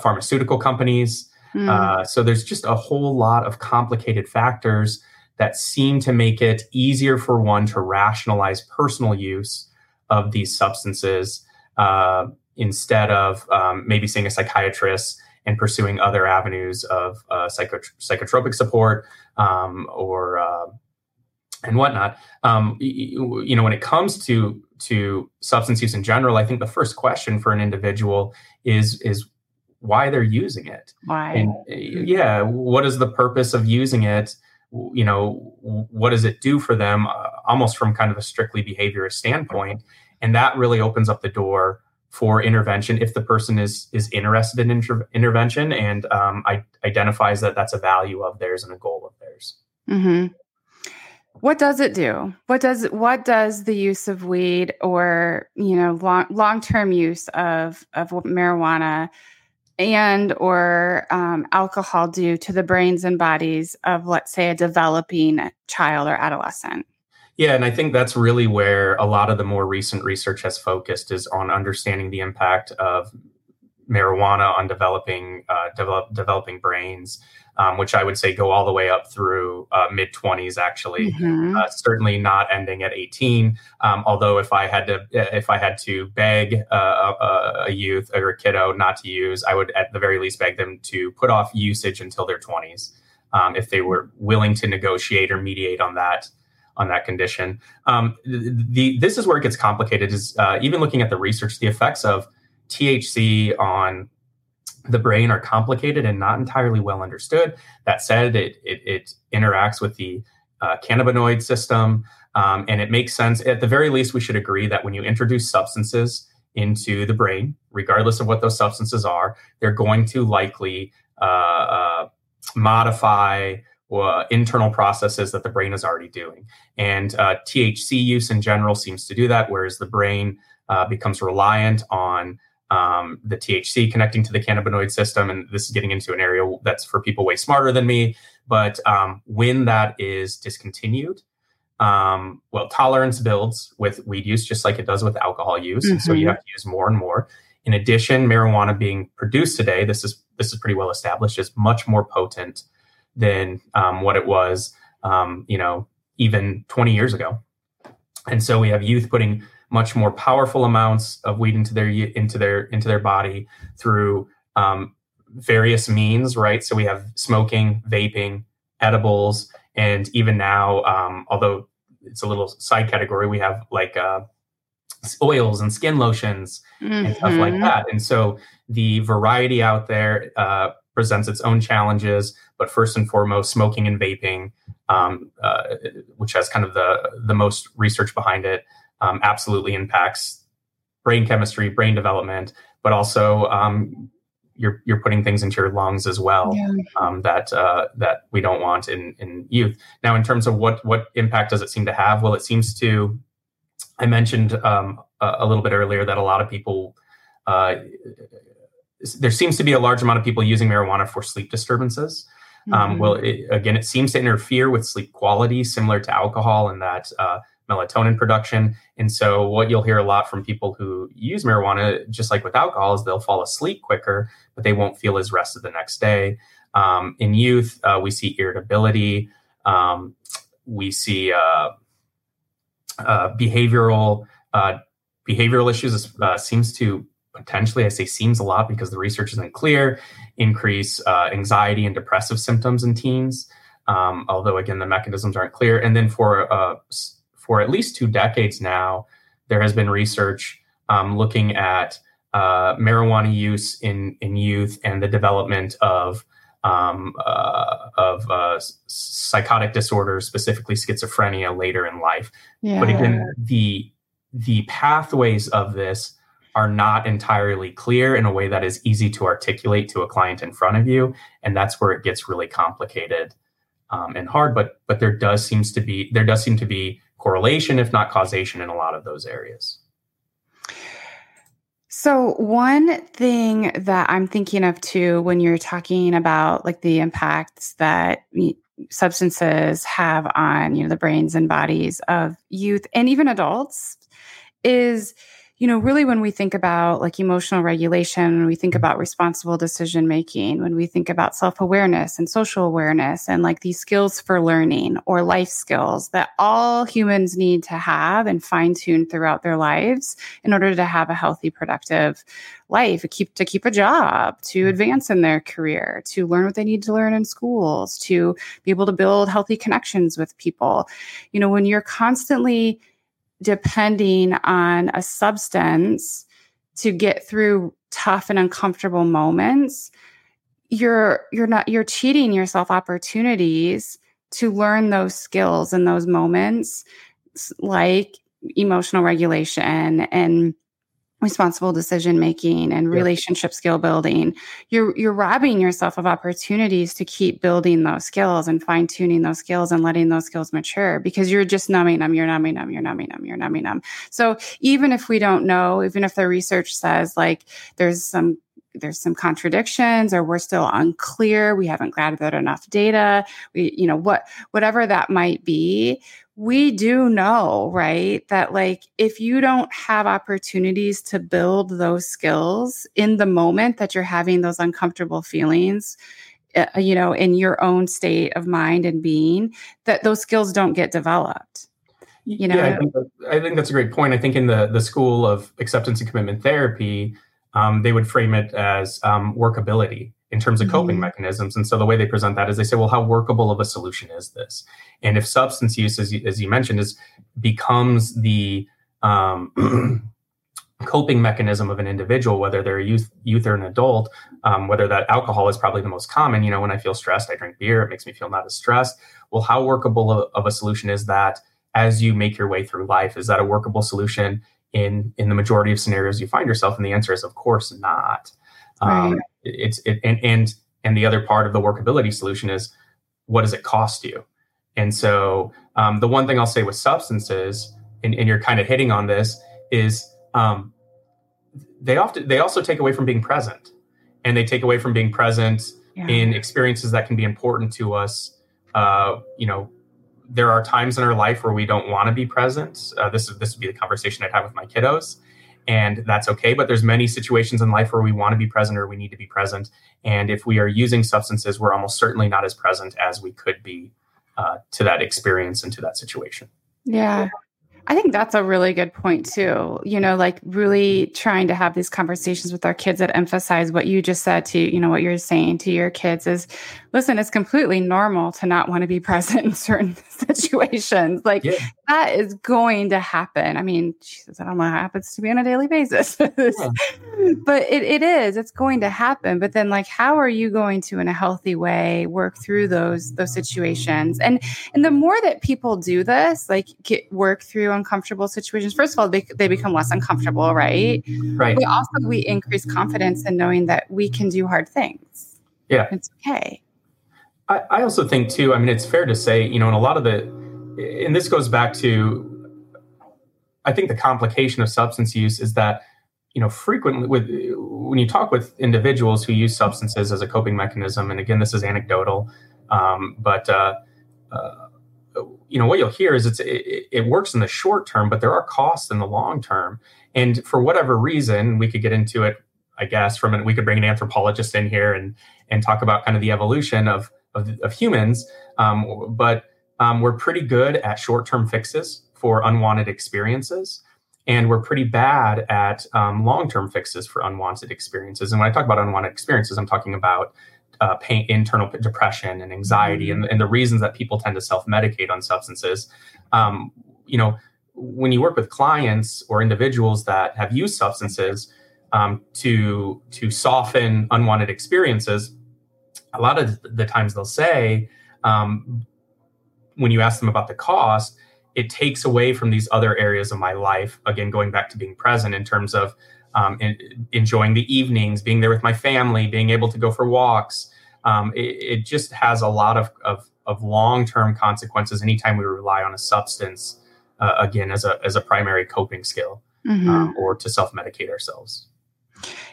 pharmaceutical companies. Mm. Uh, so there's just a whole lot of complicated factors that seem to make it easier for one to rationalize personal use of these substances uh, instead of um, maybe seeing a psychiatrist and pursuing other avenues of uh, psychotropic support um, or uh, and whatnot. Um, you, you know, when it comes to to substance use in general, I think the first question for an individual is is why they're using it. Why? And yeah, what is the purpose of using it? You know, what does it do for them? Uh, almost from kind of a strictly behaviorist standpoint, and that really opens up the door for intervention if the person is is interested in inter- intervention and um, I, identifies that that's a value of theirs and a goal of theirs. Mm-hmm. What does it do? What does what does the use of weed or you know long long term use of of marijuana and or um, alcohol do to the brains and bodies of let's say a developing child or adolescent yeah and i think that's really where a lot of the more recent research has focused is on understanding the impact of marijuana on developing uh, develop, developing brains um, which I would say go all the way up through uh, mid 20s. Actually, mm-hmm. uh, certainly not ending at 18. Um, although if I had to if I had to beg uh, a, a, youth or a kiddo not to use, I would at the very least beg them to put off usage until their 20s um, if they were willing to negotiate or mediate on that on that condition. Um, the, the, this is where it gets complicated. Is uh, even looking at the research, the effects of THC on the brain are complicated and not entirely well understood. That said, it, it, it interacts with the uh, cannabinoid system, um, and it makes sense. At the very least, we should agree that when you introduce substances into the brain, regardless of what those substances are, they're going to likely uh, uh, modify uh, internal processes that the brain is already doing. And uh, THC use in general seems to do that, whereas the brain uh, becomes reliant on um, the THC connecting to the cannabinoid system. And this is getting into an area that's for people way smarter than me. But um, when that is discontinued, um, well, tolerance builds with weed use, just like it does with alcohol use. Mm-hmm. And so you mm-hmm. have to use more and more. In addition, marijuana being produced today, this is this is pretty well established, is much more potent than um, what it was, um, you know, even 20 years ago. And so we have youth putting much more powerful amounts of weed into their into their into their body through um, various means, right? So we have smoking, vaping, edibles, and even now, um, although it's a little side category, we have like uh, oils and skin lotions mm-hmm. and stuff like mm-hmm. that. And so the variety out there uh, presents its own challenges. But first and foremost, smoking and vaping, um, uh, which has kind of the the most research behind it, um, absolutely impacts brain chemistry, brain development, but also um, you're you're putting things into your lungs as well yeah. um, that uh, that we don't want in in youth. Now, in terms of what what impact does it seem to have? Well, it seems to. I mentioned um, a, a, little bit earlier that a lot of people. Uh, there seems to be a large amount of people using marijuana for sleep disturbances. Um, mm-hmm. Um, well, it, again, it seems to interfere with sleep quality, similar to alcohol, in that uh, melatonin production. And so, what you'll hear a lot from people who use marijuana, just like with alcohol, is they'll fall asleep quicker, but they won't feel as rested the next day. Um, in youth, uh, we see irritability, um, we see uh, uh, behavioral uh, behavioral issues. Uh, seems to potentially, I say seems a lot because the research isn't clear, increase uh, anxiety and depressive symptoms in teens. Um, although again the mechanisms aren't clear. And then for for at least two decades now, there has been research um, looking at uh, marijuana use in in youth and the development of um, uh, of uh, psychotic disorders, specifically schizophrenia, later in life. Yeah. But again, the the pathways of this are not entirely clear in a way that is easy to articulate to a client in front of you, and that's where it gets really complicated um, and hard. But but there does seems to be there does seem to be correlation, if not causation, in a lot of those areas. So, one thing that I'm thinking of too, when you're talking about like the impacts that substances have on, you know, the brains and bodies of youth and even adults, is you know, really when we think about like emotional regulation, when we think about responsible decision making, when we think about self awareness and social awareness and like these skills for learning or life skills that all humans need to have and fine tune throughout their lives in order to have a healthy, productive life, keep to keep a job, to mm-hmm. advance in their career, to learn what they need to learn in schools, to be able to build healthy connections with people. You know, when you're constantly depending on a substance to get through tough and uncomfortable moments you're you're not you're cheating yourself opportunities to learn those skills in those moments like emotional regulation and responsible decision making and relationship skill building you're you're robbing yourself of opportunities to keep building those skills and fine tuning those skills and letting those skills mature because you're just numbing them you're numbing them you're numbing them you're numbing them. So even if we don't know even if the research says like there's some there's some contradictions or we're still unclear we haven't gathered enough data we you know what whatever that might be we do know right that like if you don't have opportunities to build those skills in the moment that you're having those uncomfortable feelings uh, you know in your own state of mind and being that those skills don't get developed. You know yeah, I, think that, I think that's a great point. I think in the the school of acceptance and commitment therapy um, they would frame it as um, workability in terms of coping mm-hmm. mechanisms. And so the way they present that is they say, well, how workable of a solution is this? And if substance use, as you, as you mentioned, is becomes the um, [CLEARS THROAT] coping mechanism of an individual, whether they're a youth, youth or an adult, um, whether that alcohol is probably the most common. You know, when I feel stressed, I drink beer. It makes me feel not as stressed. Well, how workable of, of a solution is that as you make your way through life? Is that a workable solution? in in the majority of scenarios you find yourself? And the answer is, of course, not. Um, right. It's it, and and and the other part of the workability solution is what does it cost you? And so um, the one thing I'll say with substances, and, and you're kind of hitting on this, is um, they often they also take away from being present, and they take away from being present yeah. in experiences that can be important to us. Uh, you know, there are times in our life where we don't want to be present. Uh, this is this would be the conversation I'd have with my kiddos, and that's okay. But there's many situations in life where we want to be present or we need to be present, and if we are using substances, we're almost certainly not as present as we could be uh, to that experience and to that situation. Yeah. I think that's a really good point too. You know, like really trying to have these conversations with our kids that emphasize what you just said to, you know, what you're saying to your kids is listen, it's completely normal to not want to be [LAUGHS] present in certain [LAUGHS] situations. Like yeah. that is going to happen. I mean, Jesus, I don't know how it happens to me on a daily basis. [LAUGHS] yeah. But it, it is, it's going to happen. But then like how are you going to in a healthy way work through those those situations? And and the more that people do this, like get work through uncomfortable situations, first of all, they, they become less uncomfortable, right? Right. But also we increase confidence in knowing that we can do hard things. Yeah. It's okay. I, I also think too. I mean, it's fair to say, you know, in a lot of the, and this goes back to, I think the complication of substance use is that, you know, frequently with when you talk with individuals who use substances as a coping mechanism, and again, this is anecdotal, um, but uh, uh, you know what you'll hear is it's it, it, works in the short term, but there are costs in the long term, and for whatever reason, we could get into it. I guess from it, we could bring an anthropologist in here and and talk about kind of the evolution of of, of humans, um, but um, we're pretty good at short-term fixes for unwanted experiences, and we're pretty bad at um, long-term fixes for unwanted experiences. And when I talk about unwanted experiences, I'm talking about uh, pain, internal depression and anxiety, mm-hmm. and, and, the reasons that people tend to self-medicate on substances. Um, you know, when you work with clients or individuals that have used substances, um, to to soften unwanted experiences, a lot of the times they'll say um, when you ask them about the cost, it takes away from these other areas of my life. Again, going back to being present in terms of um, in, enjoying the evenings, being there with my family, being able to go for walks. Um, it, it, just has a lot of, of, of long term consequences anytime we rely on a substance, uh, again, as a, as a primary coping skill mm-hmm. um, or to self medicate ourselves.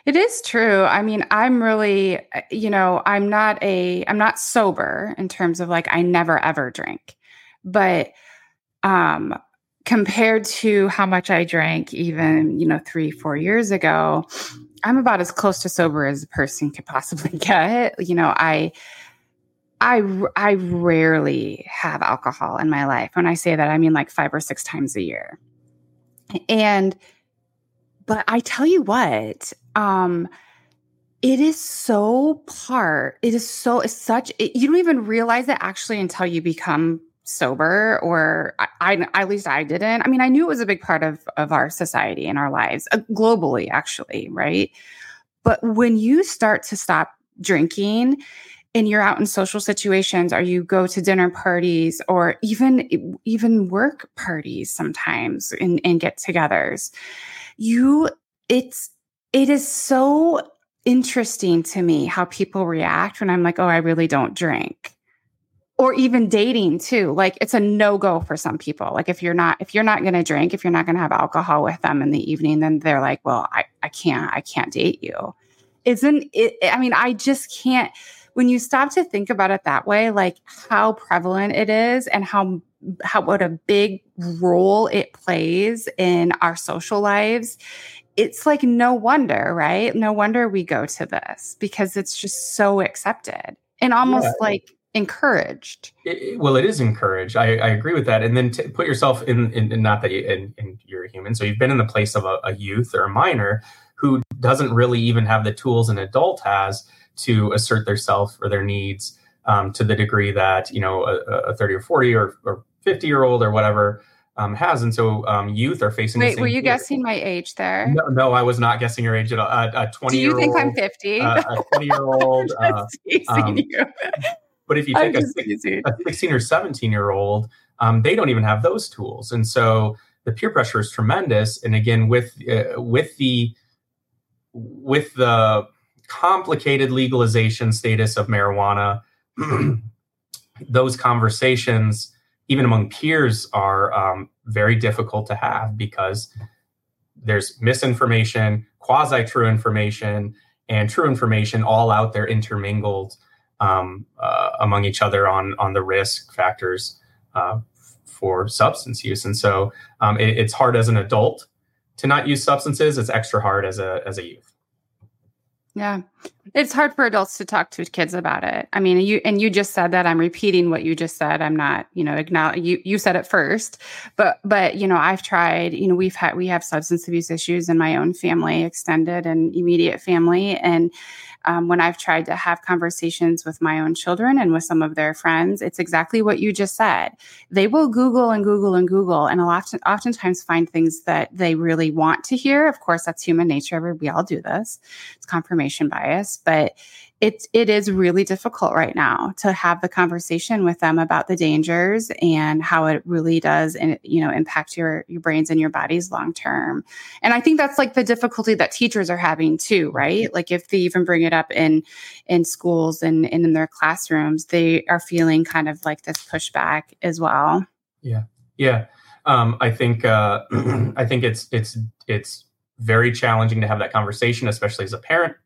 It is true. I mean, I'm really, you know, I'm not a, I'm not sober in terms of like, I never ever drink, but, um, compared to how much I drank even, you know, three, four years ago, I'm about as close to sober as a person could possibly [LAUGHS] get. You know, I, I, I rarely have alcohol in my life. When I say that, I mean like five or six times a year. And, but I tell you what, um, it is so part, it is so, it's such, it, you don't even realize it actually until you become sober or I, I, at least i didn't. I mean i knew it was a big part of of our society and our lives uh, globally actually right? But when you start to stop drinking and you're out in social situations or you go to dinner parties or even even work parties sometimes and, and get-togethers you it's it is so interesting to me how people react when i'm like oh i really don't drink or even dating too like it's a no-go for some people. Like if you're not if you're not going to drink if you're not going to have alcohol with them in the evening then they're like well i, I can't i can't date you. Isn't it i mean i just can't when you stop to think about it that way like how prevalent it is and how how what a big role it plays in our social lives it's like no wonder right? No wonder we go to this because it's just so accepted and almost yeah. like encouraged. It, well, it is encouraged. I, I agree with that. And then to put yourself in, in, in not that you, in, in you're a human, so you've been in the place of a, a, youth or a minor who doesn't really even have the tools an adult has to assert their self or their needs um, to the degree that you know a, a 30 or 40 or, or 50 year old or whatever um, has. And so um, youth are facing. Wait, were you guessing my age there? No, no, I was not guessing your age at all. A, a 20 Do you think I'm 50? Uh, a 20 year old. [LAUGHS] uh, um, but if you take a, a 16 or 17 year old, um, they don't even have those tools. And so the peer pressure is tremendous. And again, with uh, with the with the complicated legalization status of marijuana, [CLEARS THROAT] those conversations, even among peers, are um, very difficult to have because there's misinformation, quasi true information, and true information all out there intermingled um, uh, among each other on on the risk factors uh, for substance use. And so um, it, it's hard as an adult to not use substances. It's extra hard as a as a youth. Yeah. It's hard for adults to talk to kids about it. I mean, you and you just said that. I'm repeating what you just said. I'm not, you know, acknowledge you you said it first. But but you know, I've tried, you know, we've had we have substance abuse issues in my own family, extended and immediate family. And um, when I've tried to have conversations with my own children and with some of their friends, it's exactly what you just said. They will Google and Google and Google and often, oftentimes find things that they really want to hear. Of course, that's human nature. We all do this. It's confirmation bias, but it, it is really difficult right now to have the conversation with them about the dangers and how it really does and you know impact your your brains and your bodies long term. And i think that's like the difficulty that teachers are having too right? Like if they even bring it up in in schools and, and in their classrooms they are feeling kind of like this pushback as well. Yeah. Yeah. Um, i think uh, [CLEARS THROAT] i think it's it's it's very challenging to have that conversation especially as a parent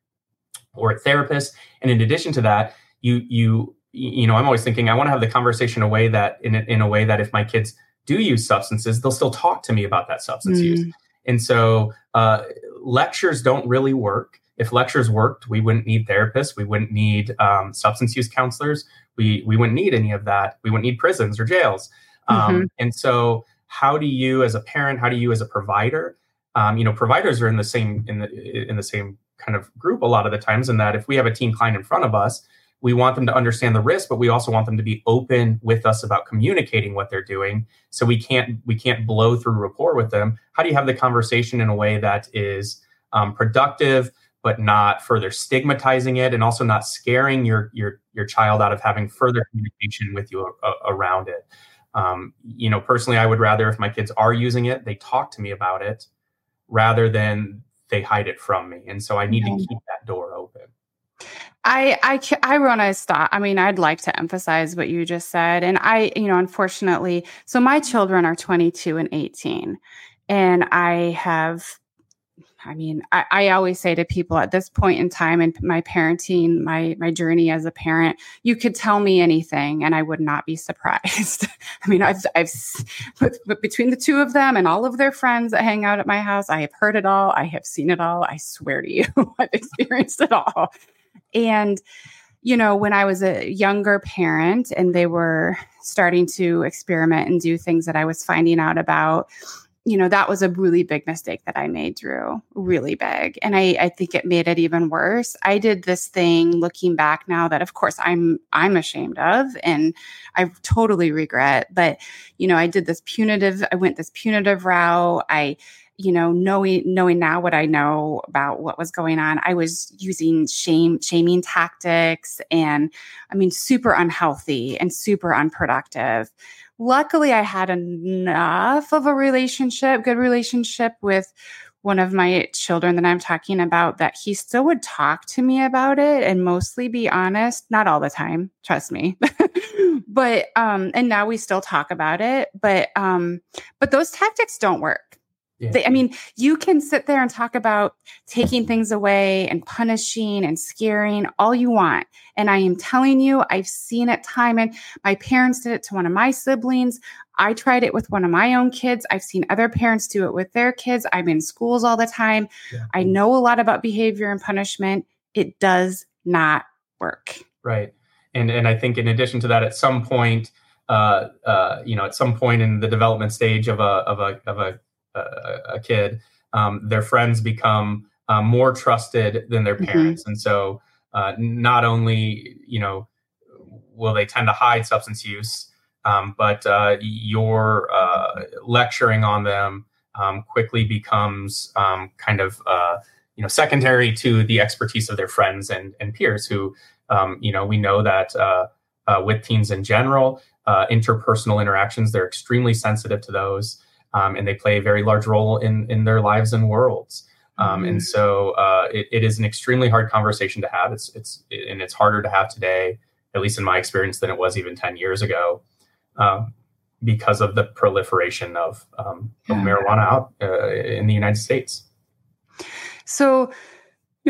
or a therapist. And in addition to that, you you you know, I'm always thinking I want to have the conversation a way that in a, in a way that if my kids do use substances, they'll still talk to me about that substance mm. use. And so uh, lectures don't really work. If lectures worked, we wouldn't need therapists. We wouldn't need um, substance use counselors. We we wouldn't need any of that. We wouldn't need prisons or jails. Um, mm-hmm. And so, how do you, as a parent, how do you, as a provider, um, you know, providers are in the same in the in the same kind of group a lot of the times in that if we have a team client in front of us we want them to understand the risk but we also want them to be open with us about communicating what they're doing. So we can't we can't blow through rapport with them. How do you have the conversation in a way that is um, productive but not further stigmatizing it and also not scaring your your your child out of having further communication with you a, a, around it? Um, you know personally i would rather if my kids are using it they talk to me about it rather than they hide it from me and so i need to keep that door open I, I, I want to stop. I mean, I'd like to emphasize what you just said. And I, you know, unfortunately, so my children are 22 and 18. And I have I mean, I, I, always say to people at this point in time in my parenting, my my journey as a parent, you could tell me anything and I would not be [LAUGHS] surprised. I mean, I've I've but between the two of them and all of their friends that hang out at my house, I have heard it all. I have seen it all. I swear to you, [LAUGHS] I've experienced it all. And you know, when I was a younger parent and they were starting to experiment and do things that I was finding out about, you know, that was a really big mistake that I made, Drew, really big. And I, I think it made it even worse. I did this thing looking back now that of course I'm I'm ashamed of and I totally regret. But, you know, I did this punitive, I went this punitive route. I you know knowing knowing now what i know about what was going on i was using shame shaming tactics and i mean super unhealthy and super unproductive luckily I had enough of a relationship, good relationship with one of my children that I'm talking about that he still would talk to me about it and mostly be honest, not all the time, trust me. [LAUGHS] but um and now we still talk about it, but um but those tactics don't work. Yeah. They, I mean, you can sit there and talk about taking things away and punishing and scaring all you want. And I am telling you, I've seen it time and my parents did it to one of my siblings. I tried it with one of my own kids. I've seen other parents do it with their kids. I'm in schools all the time. Yeah. I know a lot about behavior and punishment. It does not work. Right. And and I think in addition to that, at some point, uh, uh, you know, at some point in the development stage of a of a of a a, a kid, um, their friends become uh, more trusted than their mm-hmm. parents, mm-hmm. and so uh, not only you know will they tend to hide substance use, um, but uh, your uh, lecturing on them um, quickly becomes um, kind of uh, you know secondary to the expertise of their friends and and peers who um, you know we know that uh, with teens in general interpersonal interactions they're extremely sensitive to those um, and they play a very large role in in their lives and worlds. Um, mm-hmm. And so uh, it, it is an extremely hard conversation to have. It's it's and it's harder to have today, at least in my experience, than it was even ten years ago, um, because of the proliferation of, um, yeah. of marijuana out uh, in the United States. So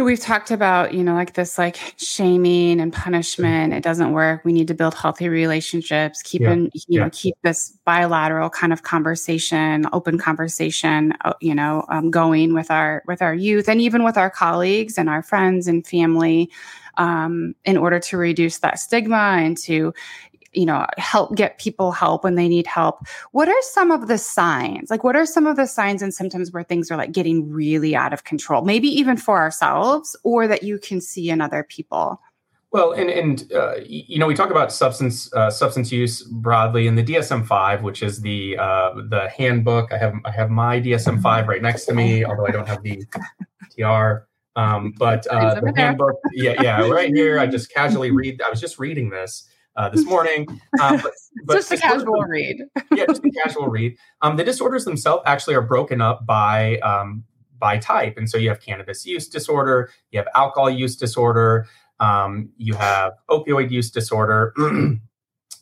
we've talked about, you know, like this like shaming and punishment. It doesn't work. We need to build healthy relationships, keep yeah. in, you yeah. know, keep this bilateral kind of conversation, open conversation, uh, you know, um, going with our with our youth and even with our colleagues and our friends and family um, in order to reduce that stigma and to you know help get people help when they need help what are some of the signs like what are some of the signs and symptoms where things are like getting really out of control maybe even for ourselves or that you can see in other people well, and and uh, you know we talk about substance uh, substance use broadly in the DSM-5, which is the uh, the handbook. I have I have my DSM-5 right next to me, although I don't have the TR. Um, but uh, the handbook, yeah, yeah, right here. I just casually read. I was just reading this, uh, this morning. Um, but, [LAUGHS] but just a casual read. [LAUGHS] yeah, just a casual read. Um, the disorders themselves actually are broken up by um, by type, and so you have cannabis use disorder, you have alcohol use disorder, um, you have opioid use disorder. [CLEARS THROAT]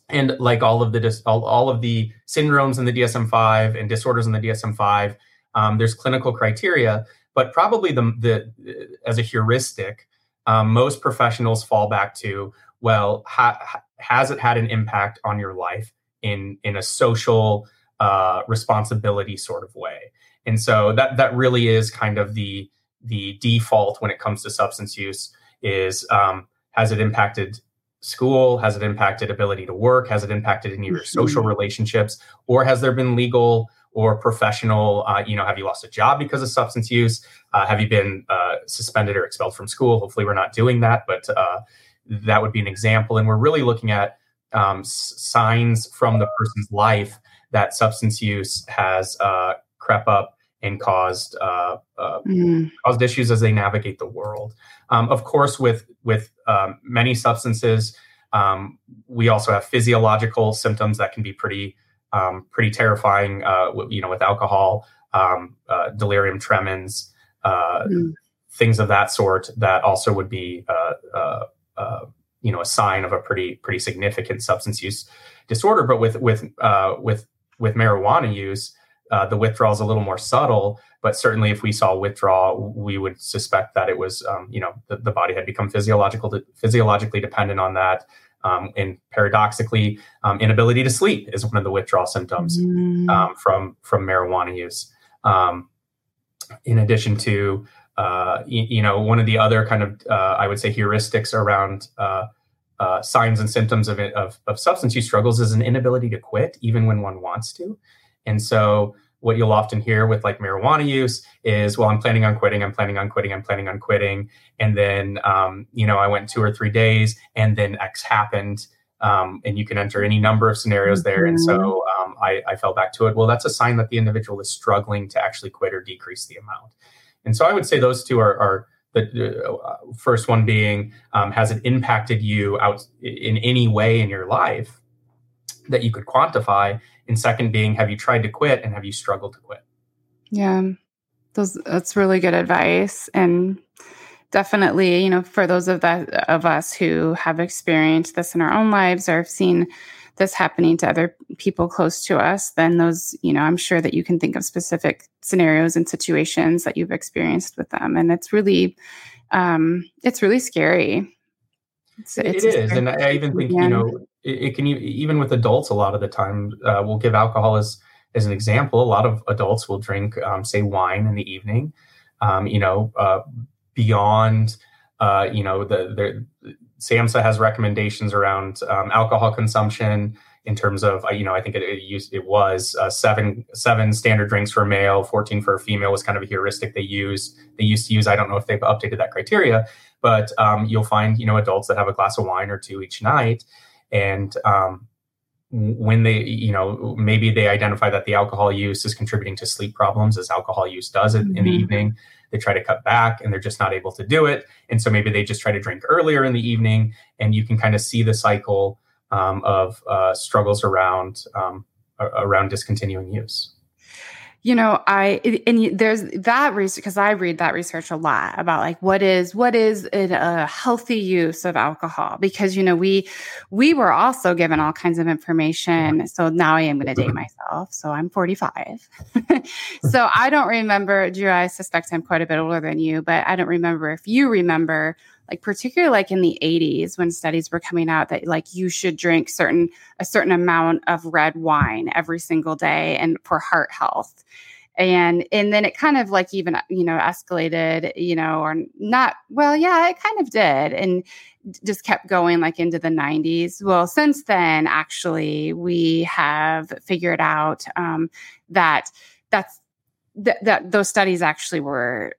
and like all of the dis- all, all of the syndromes in the DSM-5 and disorders in the DSM-5, um, there's clinical criteria, but probably the, the as a heuristic, um, most professionals fall back to well, ha- has it had an impact on your life in in a social uh, responsibility sort of way? And so that that really is kind of the the default when it comes to substance use is um, has it impacted school? Has it impacted ability to work? Has it impacted any of your social mm-hmm. relationships? Or has there been legal or professional uh, you know have you lost a job because of substance use? Uh, have you been uh, suspended or expelled from school? Hopefully we're not doing that but uh, that would be an example. And we're really looking at um, s- signs from the person's life that substance use has uh, crept up and caused uh, uh, mm. caused issues as they navigate the world. Um, of course, with with um, many substances, um, we also have physiological symptoms that can be pretty um, pretty terrifying. Uh, you know, with alcohol, um, uh, delirium tremens, mm. things of that sort that also would be uh, you know a sign of a pretty pretty significant substance use disorder. But with with with with marijuana use uh, the withdrawal is a little more subtle, but certainly if we saw withdrawal, we would suspect that it was, um, you know, the, the, body had become physiological, de- physiologically dependent on that. Um, and paradoxically, um, inability to sleep is one of the withdrawal symptoms mm. Um, from from marijuana use. Um, in addition to, uh, y- you know, one of the other kind of, uh, I would say, heuristics around uh, uh signs and symptoms of, of, of substance use struggles is an inability to quit, even when one wants to. And so what you'll often hear with like marijuana use is, well, I'm planning on quitting, I'm planning on quitting, I'm planning on quitting. And then, um, you know, I went two or three days and then X happened. Um, and you can enter any number of scenarios there. Mm-hmm. And so mm-hmm. um, I, I fell back to it. Well, that's a sign that the individual is struggling to actually quit or decrease the amount. And so I would say those two are, are the uh, first one being, um, has it impacted you out in any way in your life that you could quantify? and second being have you tried to quit and have you struggled to quit? Yeah. Those that's really good advice. And definitely you know for those of that of us who have experienced this in our own lives or have seen this happening to other people close to us then those you know i'm sure that you can think of specific scenarios and situations that you've experienced with them. And it's really um it's really scary. It's, it's it is. and i even think you know it, it, can even with adults a lot of the time uh, we'll give alcohol as as an example. A lot of adults will drink um, say wine in the evening um, you know uh, beyond uh, you know the, the samhsa has recommendations around um, alcohol consumption in terms of uh, you know i think it, it used it was uh, seven seven standard drinks for a male 14 for a female was kind of a heuristic they use they used to use i don't know if they've updated that criteria but um, you'll find you know adults that have a glass of wine or two each night and um, when they you know maybe they identify that the alcohol use is contributing to sleep problems as alcohol use does it mm-hmm. in the mm-hmm. evening they try to cut back and they're just not able to do it. And so maybe they just try to drink earlier in the evening and you can kind of see the cycle um, of uh, struggles around um, around discontinuing use you know i and there's that research because i read that research a lot about like what is what is a healthy use of alcohol? Because you know we we were also given all kinds of information. So now i am going to date [CLEARS THROAT] myself. So i'm 45 [LAUGHS] so i don't remember drew i suspect i'm quite a bit older than you but i don't remember if you remember like particularly like in the 80s when studies were coming out that like you should drink certain a certain amount of red wine every single day and for heart health. And and then it kind of like even you know escalated you know or not well yeah it kind of did and just kept going like into the 90s well since then actually we have figured out um, that that's that, that those studies actually were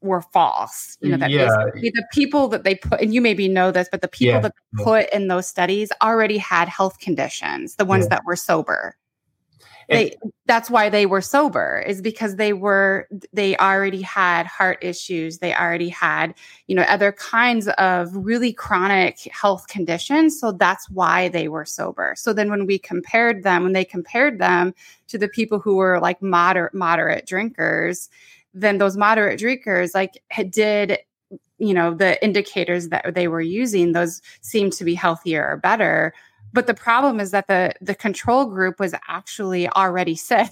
were false. You know, that yeah. basically the people that they put, and you maybe know this, but the people yeah. that put in those studies already had health conditions, the ones yeah. that were sober. They, that's why they were sober is because they were they already had heart issues they already had you know other kinds of really chronic health conditions so that's why they were sober so then when we compared them when they compared them to the people who were like moderate moderate drinkers then those moderate drinkers like did you know the indicators that they were using those seemed to be healthier or better. But the problem is that the the control group was actually already [LAUGHS] sick.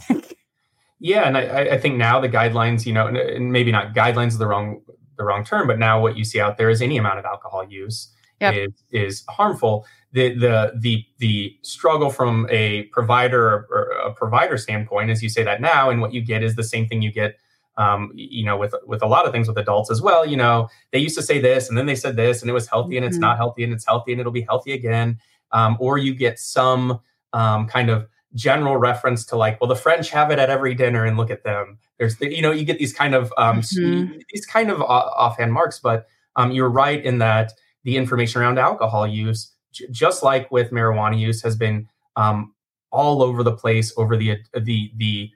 Yeah and i, I think now the guidelines you know and maybe not guidelines is the wrong the wrong term but now what you see out there is any amount of alcohol use yep. is is harmful. The the the the struggle from a provider or a provider standpoint as you say that now and what you get is the same thing you get um, you know, with with a lot of things with adults as well. You know, they used to say this and then they said this and it was healthy and it's mm-hmm. not healthy and it's healthy and it'll be healthy again. Um, or you get some um, kind of general reference to like, well, the French have it at every dinner and look at them. There's, the, you know, you get these kind of um, mm-hmm. these kind of offhand marks, but um, you're right in that the information around alcohol use, j- just like with marijuana use, has been um, all over the place over the the the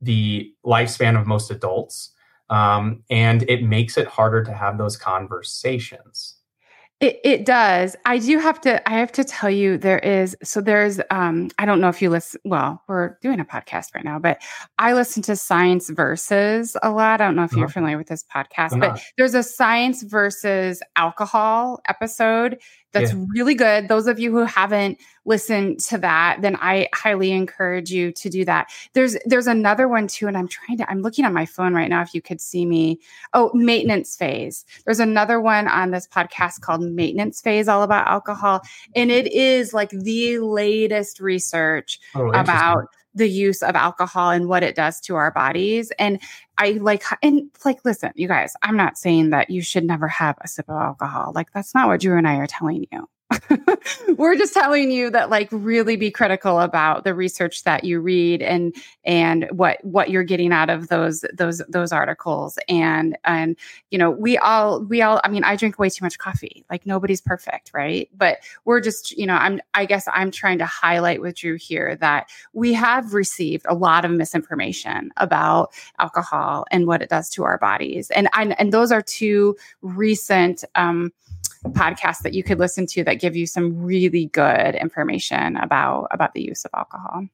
the lifespan of most adults, um, and it makes it harder to have those conversations. It, it does. I do have to. I have to tell you, there is. So there's. Um, I don't know if you listen. Well, we're doing a podcast right now, but I listen to Science Versus a lot. I don't know if you're uh-huh. familiar with this podcast, but there's a Science versus Alcohol episode that's yeah. really good. Those of you who haven't listened to that, then I highly encourage you to do that. There's there's another one too, and I'm trying to. I'm looking on my phone right now. If you could see me, oh, maintenance phase. There's another one on this podcast called Maintenance Phase, all about alcohol, and it is like the latest research oh, about the use of alcohol and what it does to our bodies. And I like, and like, listen, you guys, I'm not saying that you should never have a sip of alcohol. Like, that's not what Drew and I are telling you. [LAUGHS] we're just telling you that like really be critical about the research that you read and and what what you're getting out of those those those articles. And and you know we all we all i mean i drink way too much coffee. Like nobody's perfect right? But we're just you know i'm i guess i'm trying to highlight with drew here that we have received a lot of misinformation about alcohol and what it does to our bodies. And and, and those are two recent um podcasts that you could listen to that give you some really good information about about the use of alcohol.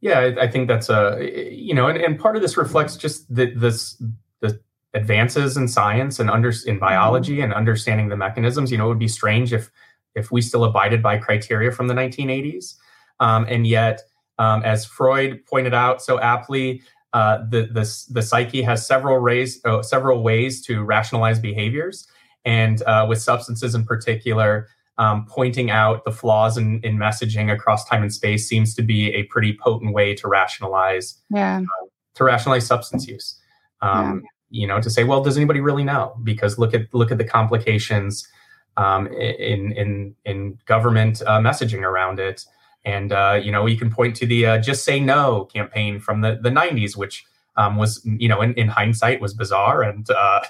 Yeah, I, I think that's a you know, and, and part of this reflects just the this the advances in science and under in biology mm-hmm. and understanding the mechanisms. You know, it would be strange if if we still abided by criteria from the 1980s, um, and yet, um, as Freud pointed out so aptly, uh, the, the the psyche has several ways uh, several ways to rationalize behaviors and uh, with substances in particular, um, pointing out the flaws in, in, messaging across time and space seems to be a pretty potent way to rationalize yeah. uh, to rationalize substance use. Um, yeah. You know, to say, well, does anybody really know? Because look at look at the complications um, in in in government uh, messaging around it, and uh, you know, you can point to the uh, "Just Say No" campaign from the the '90s, which um, was you know, in, in hindsight, was bizarre and uh,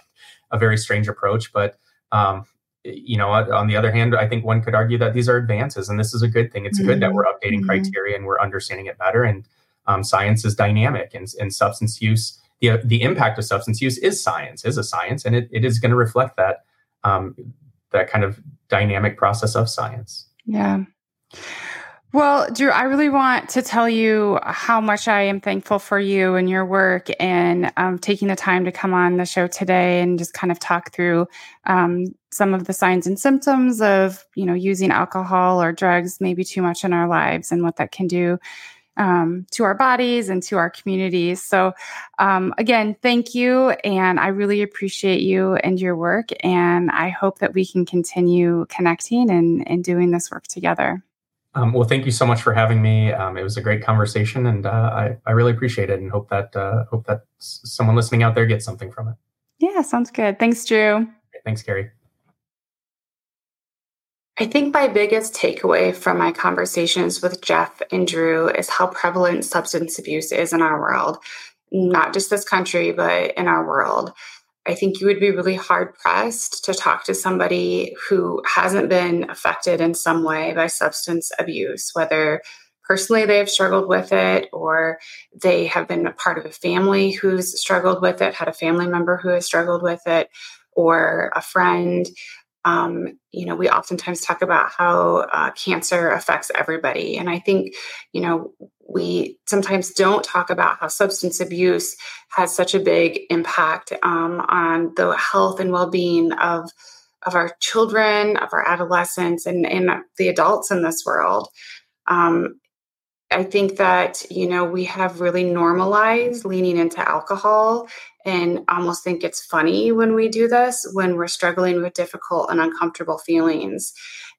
a very strange approach, but um, you know, on the other hand, I think one could argue that these are advances, and this is a good thing. It's mm-hmm. good that mm-hmm. we're updating mm-hmm. criteria and we're understanding it better. And um, science is dynamic, and, and substance use, the the impact of substance use is science, is a science, and it, it is going to reflect that um, that kind of dynamic process of science. Yeah. Well, Drew, I really want to tell you how much I am thankful for you and your work and um, taking the time to come on the show today and just kind of talk through um, some of the signs and symptoms of, you know, using alcohol or drugs maybe too much in our lives and what that can do um, to our bodies and to our communities. So, um, again, thank you. And I really appreciate you and your work. And I hope that we can continue connecting and, and doing this work together. Um, well, thank you so much for having me. Um, it was a great conversation, and uh, I, I really appreciate it, and hope that uh, hope that someone listening out there gets something from it. Yeah, sounds good. Thanks, Drew. Thanks, Kari. I think my biggest takeaway from my conversations with Jeff and Drew is how prevalent substance abuse is in our world, not just this country, but in our world. I think you would be really hard pressed to talk to somebody who hasn't been affected in some way by substance abuse, whether personally they have struggled with it or they have been a part of a family who's struggled with it, had a family member who has struggled with it, or a friend. Um, you know, we oftentimes talk about how uh, cancer affects everybody. And I think, you know, we sometimes don't talk about how substance abuse has such a big impact um, on the health and well-being of of our children, of our adolescents, and, and the adults in this world. Um, I think that you know we have really normalized leaning into alcohol and almost think it's funny when we do this when we're struggling with difficult and uncomfortable feelings.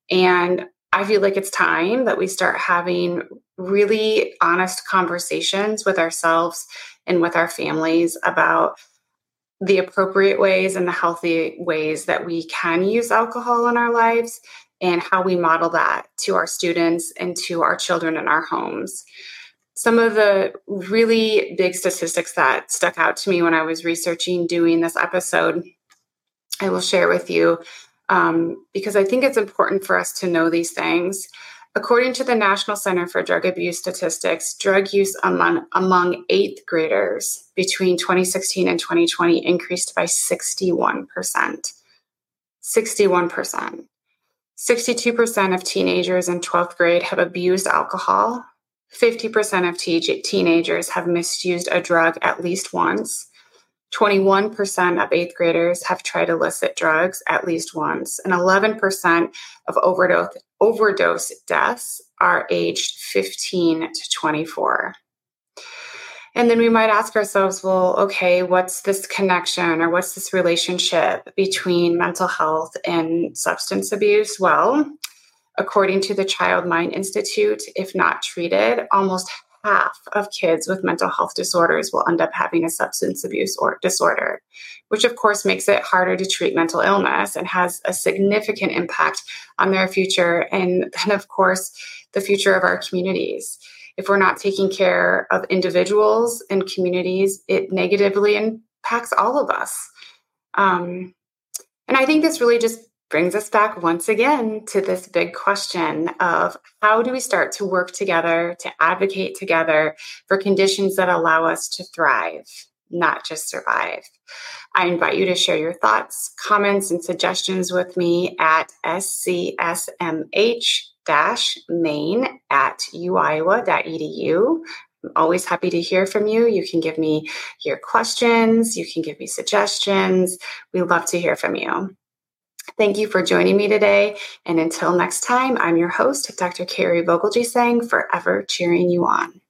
And I feel like it's time that we start having really honest conversations with ourselves and with our families about the appropriate ways and the healthy ways that we can use alcohol in our lives and how we model that to our students and to our children in our homes. Some of the really big statistics that stuck out to me when I was researching doing this episode, I will share with you um, because I think it's important for us to know these things. According to the National Center for Drug Abuse Statistics, drug use among, among eighth graders between 2016 and 2020 increased by 61%. 61%. 62% of teenagers in 12th grade have abused alcohol. 50% of te- teenagers have misused a drug at least once. 21% of eighth graders have tried illicit drugs at least once, and 11% of overdose, overdose deaths are aged 15 to 24. And then we might ask ourselves, well, okay, what's this connection or what's this relationship between mental health and substance abuse? Well, according to the Child Mind Institute, if not treated, almost half of kids with mental health disorders will end up having a substance abuse or disorder, which of course makes it harder to treat mental illness and has a significant impact on their future and then of course the future of our communities. If we're not taking care of individuals and communities, it negatively impacts all of us. Um, and I think this really just brings us back once again to this big question of how do we start to work together to advocate together for conditions that allow us to thrive, not just survive. I invite you to share your thoughts, comments, and suggestions with me at scsmh main at uiowa.edu. I'm always happy to hear from you. You can give me your questions, you can give me suggestions. We love to hear from you. Thank you for joining me today. And until next time, I'm your host, Dr. Kari Vogelgesang, forever cheering you on.